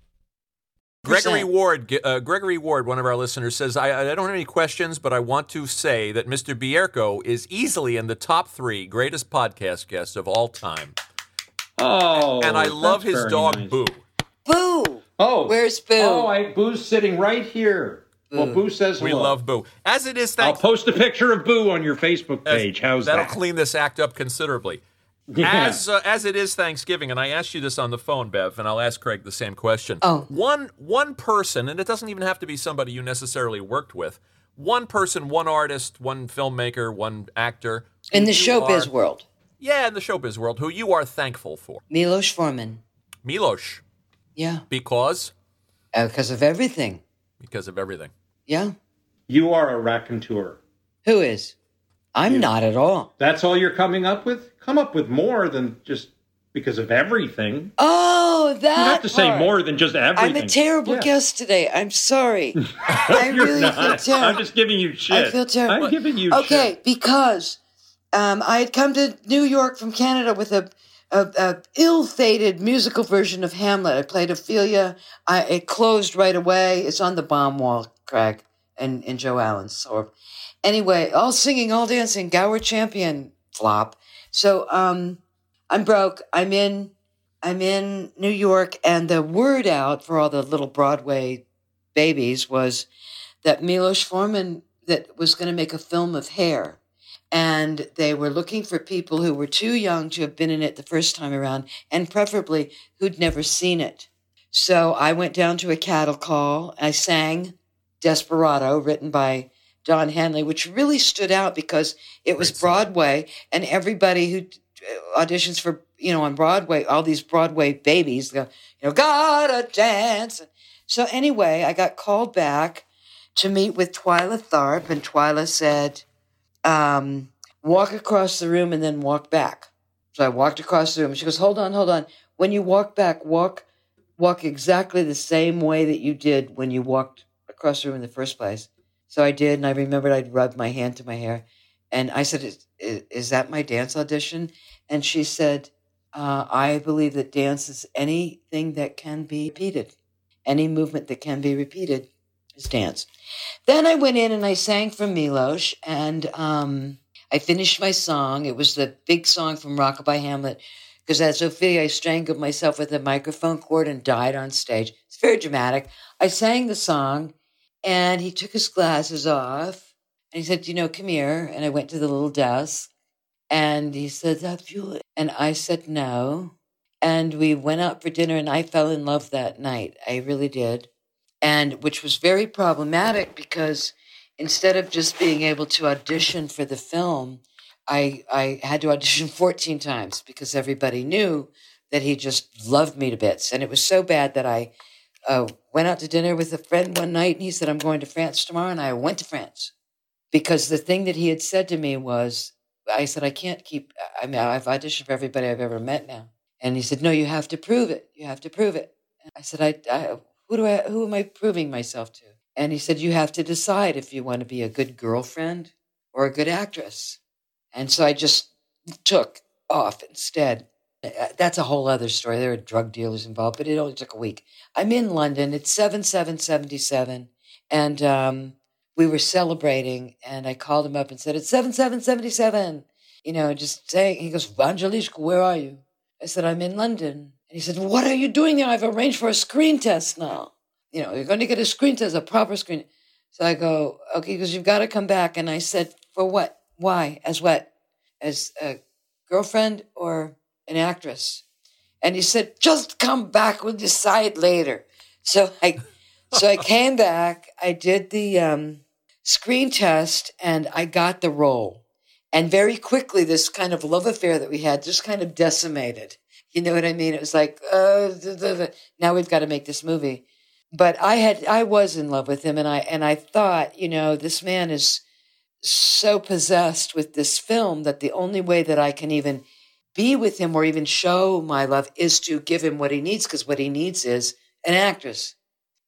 Gregory Ward, uh, Gregory Ward, one of our listeners says, I, I don't have any questions, but I want to say that Mr. Bierko is easily in the top three greatest podcast guests of all time. Oh, and I love his dog, nice. Boo. Boo. Oh, Where's Boo? Oh, I, Boo's sitting right here. Well, Boo says We hello. love Boo. As it is, I'll post a picture of Boo on your Facebook as- page. How's that'll that? clean this act up considerably. Yeah. As uh, as it is Thanksgiving, and I asked you this on the phone, Bev, and I'll ask Craig the same question. Oh. one one person, and it doesn't even have to be somebody you necessarily worked with. One person, one artist, one filmmaker, one actor In the you showbiz are- world, Yeah, in the showbiz world, who you are thankful for. Milos Forman. Milos, Yeah, because because of everything. because of everything. Yeah. you are a raconteur. Who is? I'm not at all. That's all you're coming up with? Come up with more than just because of everything. Oh, that. You have to say part. more than just everything. I'm a terrible Yeah. guest today. I'm sorry. I really feel terrible. I'm just giving you shit. I feel terrible. I'm giving you shit. okay, shit. because um, I had come to New York from Canada with a, a, a ill-fated musical version of Hamlet. I played Ophelia. I, it closed right away. It's on the bomb wall, Craig, and, and Joe Allen. So anyway, all singing, all dancing, Gower champion flop. So um, I'm broke. I'm in. I'm in New York, and the word out for all the little Broadway babies was that Milos Forman that was going to make a film of hair, and they were looking for people who were too young to have been in it the first time around, and preferably who'd never seen it. So I went down to a cattle call. I sang Desperado, written by Don Henley, which really stood out because it was Great. Broadway, and everybody who uh, auditions for you know on Broadway, all these Broadway babies go, you know, gotta dance. So anyway, I got called back to meet with Twyla Tharp, and Twyla said, um, "Walk across the room and then walk back." So I walked across the room. She goes, "Hold on, hold on. When you walk back, walk walk exactly the same way that you did when you walked across the room in the first place." So I did, and I remembered I'd rubbed my hand to my hair, and I said, "Is, is, that my dance audition?" And she said, uh, "I believe that dance is anything that can be repeated, any movement that can be repeated is dance." Then I went in and I sang for Milos, and um, I finished my song. It was the big song from Rockabye Hamlet, because at Sophia I strangled myself with a microphone cord and died on stage. It's very dramatic. I sang the song, and he took his glasses off, and he said, "You know, come here." And I went to the little desk, and he said, "Have you?" And I said, "No." And we went out for dinner, and I fell in love that night. I really did and which was very problematic because instead of just being able to audition for the film, I I had to audition 14 times because everybody knew that he just loved me to bits, and it was so bad that I uh, went out to dinner with a friend one night, and he said, "I'm going to France tomorrow," and I went to France because the thing that he had said to me was, I said, "I can't keep. I mean, I've auditioned for everybody I've ever met now," and he said, "No, you have to prove it. You have to prove it." And I said, I, I who do I who am I proving myself to? And he said, You have to decide if you want to be a good girlfriend or a good actress. And so I just took off instead. Uh, That's a whole other story. There were drug dealers involved, but it only took a week. I'm in London. It's 7777. And um, we were celebrating, and I called him up and said, It's 7777. You know, just saying, he goes, Angelishka, where are you? I said, I'm in London. And he said, What are you doing there? I've arranged for a screen test now. You know, you're going to get a screen test, a proper screen. So I go, Okay, because you've got to come back. And I said, For what? Why? As what? As a girlfriend or an actress? And he said, Just come back. We'll decide later. So I, so I came back. I did the um, screen test and I got the role. And very quickly, this kind of love affair that we had just kind of decimated. You know what I mean? It was like, uh, now we've got to make this movie. But I had, I was in love with him, and I and I thought, you know, this man is so possessed with this film that the only way that I can even be with him or even show my love is to give him what he needs, because what he needs is an actress.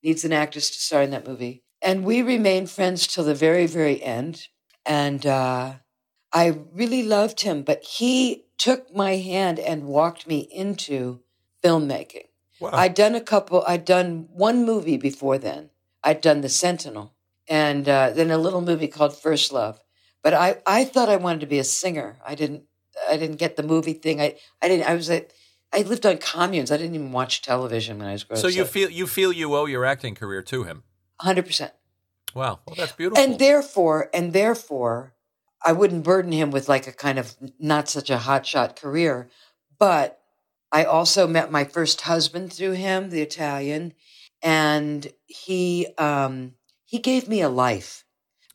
Needs an actress to star in that movie. And we remained friends till the very, very end. And uh, I really loved him, but he took my hand and walked me into filmmaking. Wow. I'd done a couple, I'd done one movie before then. I'd done The Sentinel and uh, then a little movie called First Love. But I, I thought I wanted to be a singer. I didn't, I didn't get the movie thing. I, I didn't, I was, I lived on communes. I didn't even watch television when I was growing so up. So you feel you feel you owe your acting career to him. 100%. Wow. Well, that's beautiful. And therefore, and therefore, I wouldn't burden him with like a kind of not such a hotshot career. But I also met my first husband through him, the Italian, and he um, he gave me a life.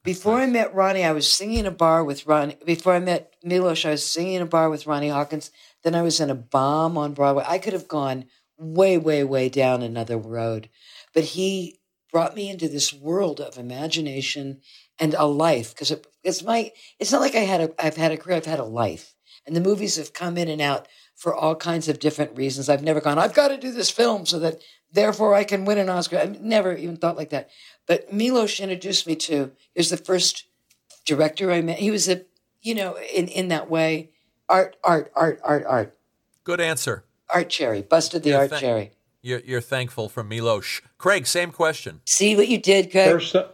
Before I met Ronnie, I was singing in a bar with Ronnie. Before I met Milos, I was singing in a bar with Ronnie Hawkins. Then I was in a bomb on Broadway. I could have gone way, way, way down another road, but he brought me into this world of imagination and a life because it, it's my. It's not like I had a. I've had a career. I've had a life, and the movies have come in and out for all kinds of different reasons. I've never gone. I've got to do this film so that therefore I can win an Oscar. I've never even thought like that. But Milos introduced me to. He was the first director I met. He was a, you know, in in that way, art, art, art, art, art, Good answer. art cherry, busted the Yeah, art thank- cherry. You're, you're thankful for Milosh. Craig, same question. See what you did, Craig. First, uh,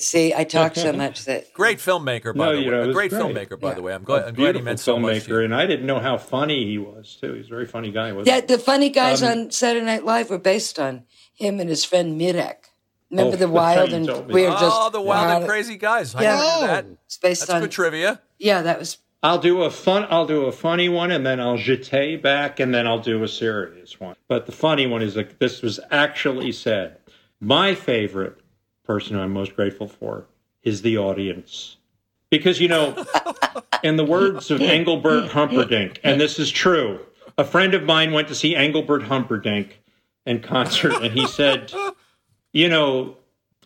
See, I talk so much that Great filmmaker, by No, the you way. know, it a great, great. filmmaker, by Yeah. the way. I'm glad, a I'm glad he beautiful meant so much filmmaker, you. and I didn't know how funny he was too. He's a very funny guy. Wasn't Yeah, the funny guys Um, on Saturday Night Live were based on him and his friend Mirek. Remember Oh, the wild and told me. weird just oh, the wild and crazy guys. I Yeah. never knew that. It's based That's on good trivia. yeah, that was I'll do a fun. I'll do a funny one, and then I'll jete back, and then I'll do a serious one. But the funny one is like this was actually said. My favorite person who I'm most grateful for is the audience, because you know, in the words of Engelbert Humperdinck, and this is true. A friend of mine went to see Engelbert Humperdinck in concert, and he said, "You know,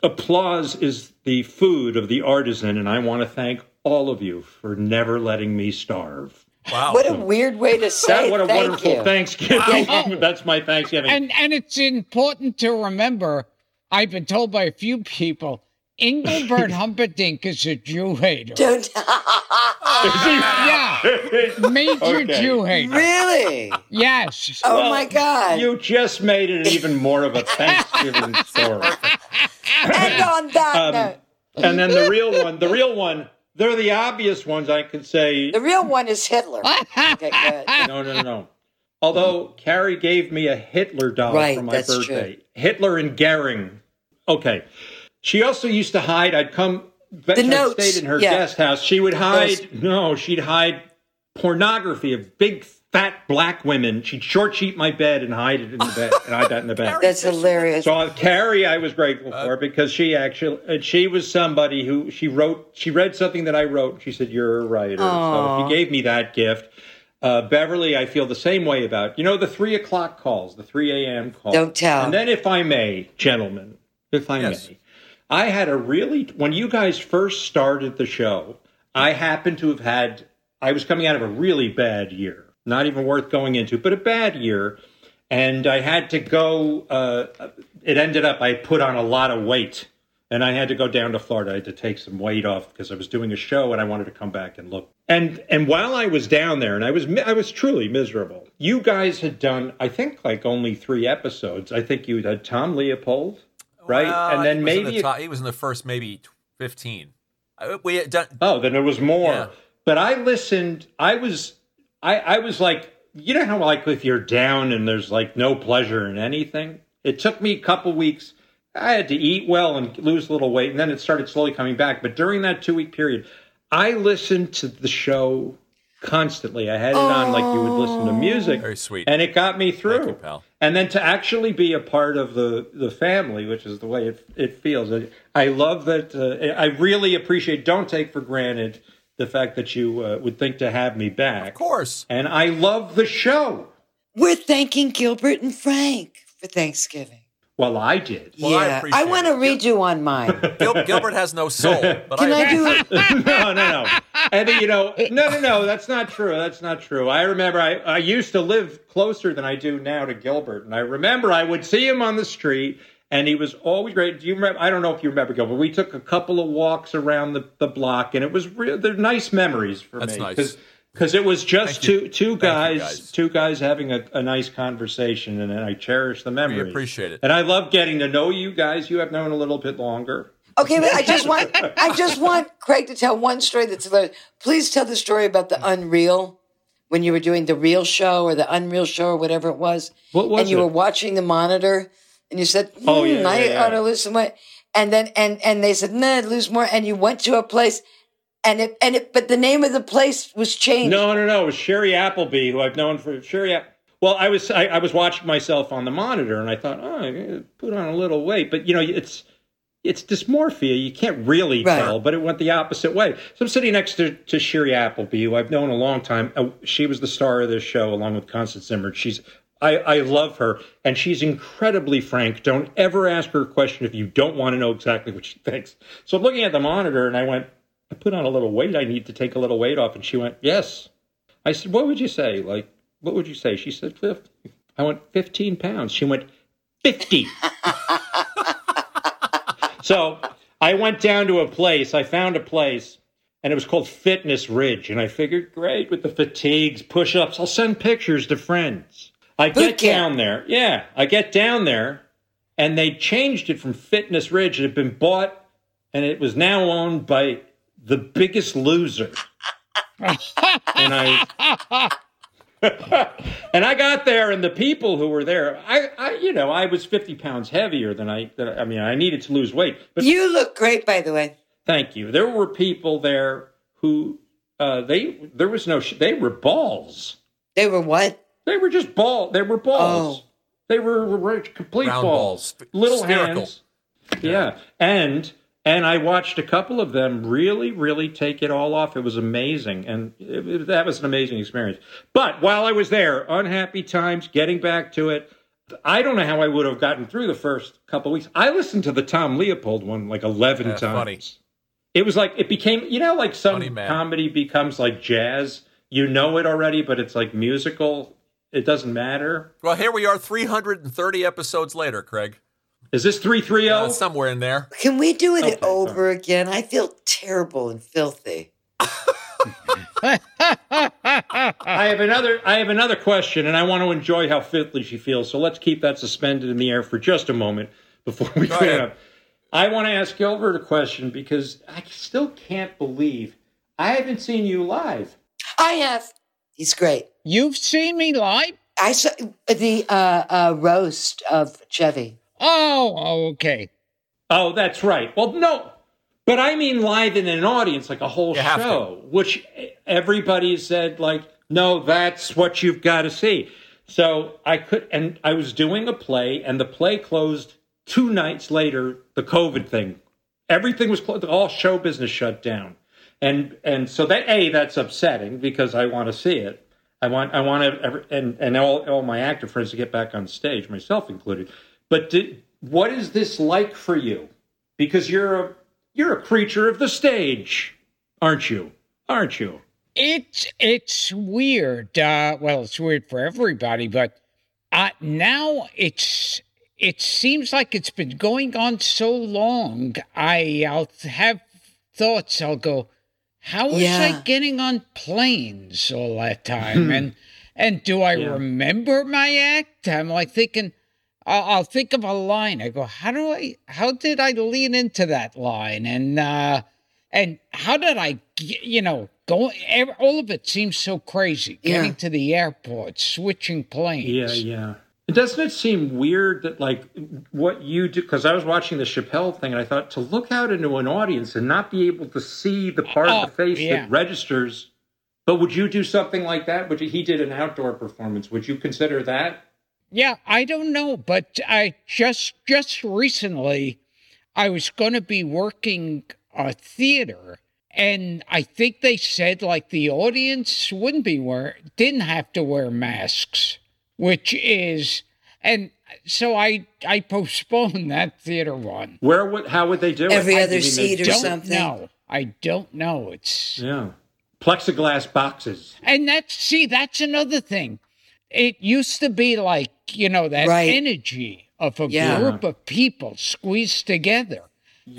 applause is the food of the artisan, and I want to thank all of you for never letting me starve. Wow. what a weird way to say That, what a thank wonderful you. Thanksgiving. That's my Thanksgiving. And and it's important to remember. I've been told by a few people. Engelbert Humperdinck is a Jew hater. Don't Yeah, major Okay. Jew hater. really? Yes. Oh my God! you just made it even more of a Thanksgiving story. and on that Um, note, And then the real one, the real one, they're the obvious ones I could say. the real one is Hitler. Okay, good. No, no, no, no. Although Carrie gave me a Hitler doll Right, for my that's birthday. Hitler and Goering. Okay. She also used to hide. I'd come. The I'd notes, stayed in her yeah. guest house. She would hide. Those- No, she'd hide pornography of big fat black women. She'd short sheet my bed and hide it in the bed and hide that in the bed. That's hilarious. So uh, Carrie, I was grateful for because she actually, and she was somebody who she wrote, she read something that I wrote. And she said, "You're a writer." So she gave me that gift. Uh, Beverly, I feel the same way about. You know the three o'clock calls, the three a.m. calls. Don't tell. And then, if I may, gentlemen, if I Yes. I had a really when you guys first started the show. I happened to have had. I was coming out of a really bad year, not even worth going into, but a bad year and I had to go. Uh, it ended up I put on a lot of weight, and I had to go down to Florida. I had to take some weight off because I was doing a show and I wanted to come back and look. And and while I was down there, and I was I was truly miserable. You guys had done, I think, like only three episodes. I think you had Tom Leopold, right? Well, and then he maybe the top- he was in the first maybe fifteen. Uh, We had done. Oh, then there was more. Yeah. But I listened. I was, I, I was like, you know how like if you're down and there's like no pleasure in anything. It took me a couple weeks. I had to eat well and lose a little weight, and then it started slowly coming back. But during that two week period, I listened to the show constantly. I had it on like you would listen to music. Very sweet. and it got me through. Thank you, pal. And then to actually be a part of the the family, which is the way it it feels. I, I love that. Uh, I really appreciate. Don't take for granted the fact that you uh, would think to have me back. Of course. And I love the show. We're thanking Gilbert and Frank for Thanksgiving. Well, I did. Well, I yeah, appreciate want to it. you on mine. Gil- Gilbert has no soul, but Can I do it? no, no, no. And you know, no, no, no. That's not true. That's not true. I remember I, I used to live closer than I do now to Gilbert, and I remember I would see him on the street, and he was always great. Do you remember? I don't know if you remember Gilbert. We took a couple of walks around the, the block, and it was real. They're nice memories for That's me That's nice. Because it was just two two Thank you, guys, guys. two guys having a, a nice conversation, and I cherish the memories. appreciate it. and I love getting to know you guys. You have known a little bit longer. Okay, but I just want I just want Craig to tell one story that's hilarious. Please tell the story about the Unreal when you were doing the Real Show or the Unreal Show or whatever it was. What was and you it? were watching the monitor and you said, hmm, Oh, yeah, I yeah, yeah. ought to lose some weight. And then and and they said, no, lose more. And you went to a place and it and it but the name of the place was changed. No, no, no. It was Shiri Appleby, who I've known for Shiri. App- well, I was I, I was watching myself on the monitor, and I thought, oh, I put on a little weight, but you know, it's it's dysmorphia. You can't really Right. tell, but it went the opposite way. So I'm sitting next to, to Shiri Appleby, who I've known a long time. Uh, she was the star of this show, along with Constance Zimmer. She's I, I love her, and she's incredibly frank. Don't ever ask her a question if you don't want to know exactly what she thinks. So I'm looking at the monitor, and I went, I put on a little weight. I need to take a little weight off. And she went, Yes. I said, What would you say? Like, what would you say? She said, 50. I went, 15 pounds. She went, 50. so I went down to a place. I found a place, and it was called Fitness Ridge. And I figured, great, with the fatigues, push ups, I'll send pictures to friends. I Boot get camp. down there. Yeah, I get down there, and they changed it from Fitness Ridge. It had been bought, and it was now owned by the biggest loser. and I and I got there, and the people who were there, I, I I, you know, I was 50 pounds heavier than I, than, I mean, I needed to lose weight. But You look great, by the way. thank you. There were people there who, uh, they, there was no, sh- they were balls. They were what? They were just ball. They were balls. Oh. They were, were complete Round balls. balls. little Spherical. hands. Yeah, and and I watched a couple of them really, really take it all off. It was amazing, and it, it- that was an amazing experience. But while I was there, unhappy times. Getting back to it, I don't know how I would have gotten through the first couple of weeks. I listened to the Tom Leopold one like eleven Yeah, times. funny. It was like it became, you know, like some Funny comedy becomes like jazz. You know it already, but it's like musical. It doesn't matter. Well, here we are, 330 episodes later, Craig. Is this three three Uh, zero? somewhere in there. Can we do it Okay, over again? I feel terrible and filthy. I have another. I have another question, and I want to enjoy how fitly she feels. So let's keep that suspended in the air for just a moment before we Go clear ahead. up. I want to ask Gilbert a question because I still can't believe I haven't seen you live. I have. He's great. You've seen me live? I saw the uh, uh, roast of Chevy. Oh, oh, okay. Oh, that's right. Well, no, but I mean live in an audience, like a whole You show, which everybody said, like, no, that's what you've got to see. So I could, and I was doing a play, and the play closed two nights later. The COVID thing, everything was closed. All show business shut down, and and so that a that's upsetting because I want to see it. I want I want to every- and and all all my actor friends to get back on stage, myself included. But did, what is this like for you? Because you're a you're a creature of the stage, aren't you? Aren't you? It's it's weird. Uh, well, it's weird for everybody, but uh, now it's it seems like it's been going on so long. I I'll have thoughts. I'll go, how was I getting on planes all that time? and and do I remember my act? I'm like thinking. I'll, I'll think of a line. I go, how do I? How did I lean into that line? And uh, and how did I, you know, go? All of it seems so crazy. Getting Yeah. to the airport, switching planes. Yeah, yeah. And doesn't it seem weird that like what you do? Because I was watching the Chappelle thing, and I thought to look out into an audience and not be able to see the part Oh, of the face yeah. that registers. But would you do something like that? Would you, he did an outdoor performance? Would you consider that? Yeah, I don't know, but I just just recently I was going to be working a theater and I think they said like the audience wouldn't be wear didn't have to wear masks, which is and so I I postponed that theater one. Where would? How would they do it? Every other mean, they seat or don't- Don't something. No, I don't know. It's Yeah, plexiglass boxes. And that's see, that's another thing. It used to be like, you know, that Right. energy of a Yeah. group of people squeezed together.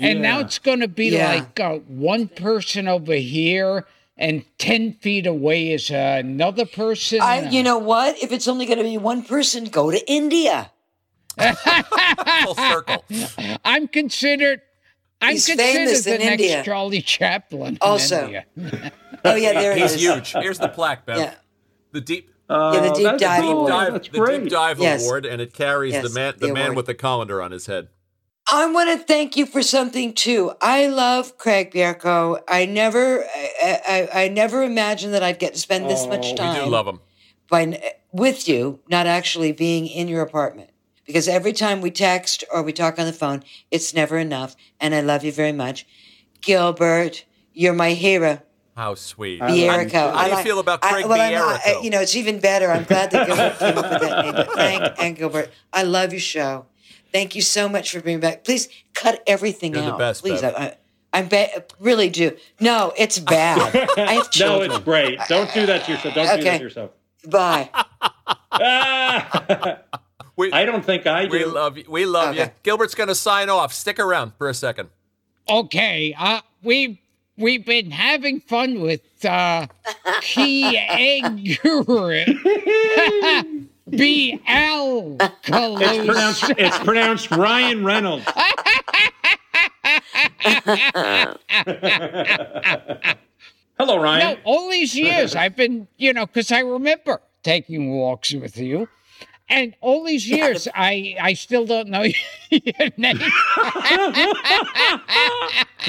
And now it's going to be Yeah. like uh, one person over here and 10 feet away is another person. I, you know what? If it's only going to be one person, go to India. Full circle. I'm considered. I'm He's considered famous the in next India. Charlie Chaplin. in Also. India. Oh yeah, there it He's is. huge. Here's the plaque, Bev. Yeah. The deep Uh, Yeah, the deep that's dive cool. award. dive, That's the great. deep dive Yes. award, and it carries the man, the the, man with the colander on his head. I want to thank you for something too. I love Craig Bierko. I never, I, I, I never imagined that I'd get to spend this Oh, much we We time do love him. by with you, not actually being in your apartment. Because every time we text or we talk on the phone, it's never enough. And I love you very much, Gilbert. You're my hero. How sweet. Bierico. How do you feel about Craig well, I'm- I- Bierico? you know, it's even better. I'm glad that Gilbert came up with that name. But thank and Gilbert. I love your show. Thank you so much for being back. Please cut everything You're the out. best, Please, Bev. I, I, I ba- really do. No, it's bad. I have No, children. it's great. Don't do that to yourself. Don't do that to yourself. Bye. Ah! we, I don't think I do. we love you. We love you. Gilbert's going to sign off. Stick around for a second. Okay, uh, we've we've been having fun with uh, key egg B L It's pronounced, it's pronounced Ryan Reynolds. Hello, No, Ryan. all these years I've been, you know, because I remember taking walks with you, And all these years, I I still don't know your name.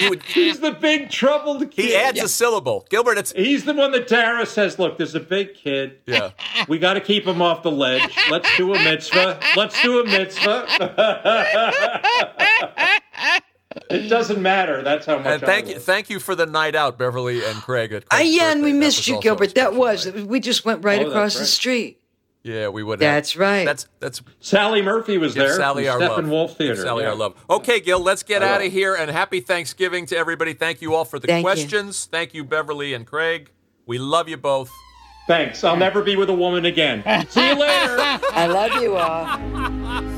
Would- He's the big troubled kid. he adds a syllable. Gilbert, it's He's the one that Tara says, look, there's a big kid. yeah. We got to keep him off the ledge. Let's do a mitzvah. Let's do a mitzvah. it doesn't matter. That's how much. And thank I you, thank you for the night out, Beverly and Craig. At Ah, Craig's yeah, and we. That missed was you, also a Gilbert. That was. night. We just went right Oh, that's across the street. Yeah, we would. That's have. right. That's that's Sally Murphy was give there. Sally from our Steppenwolf love. Theater. Give Sally yeah. our love. Okay, Gil, let's get I out will. of here and happy Thanksgiving to everybody. Thank you all for the Thank you. questions. Thank you, Beverly and Craig. We love you both. Thanks. I'll never be with a woman again. See you later. I love you all.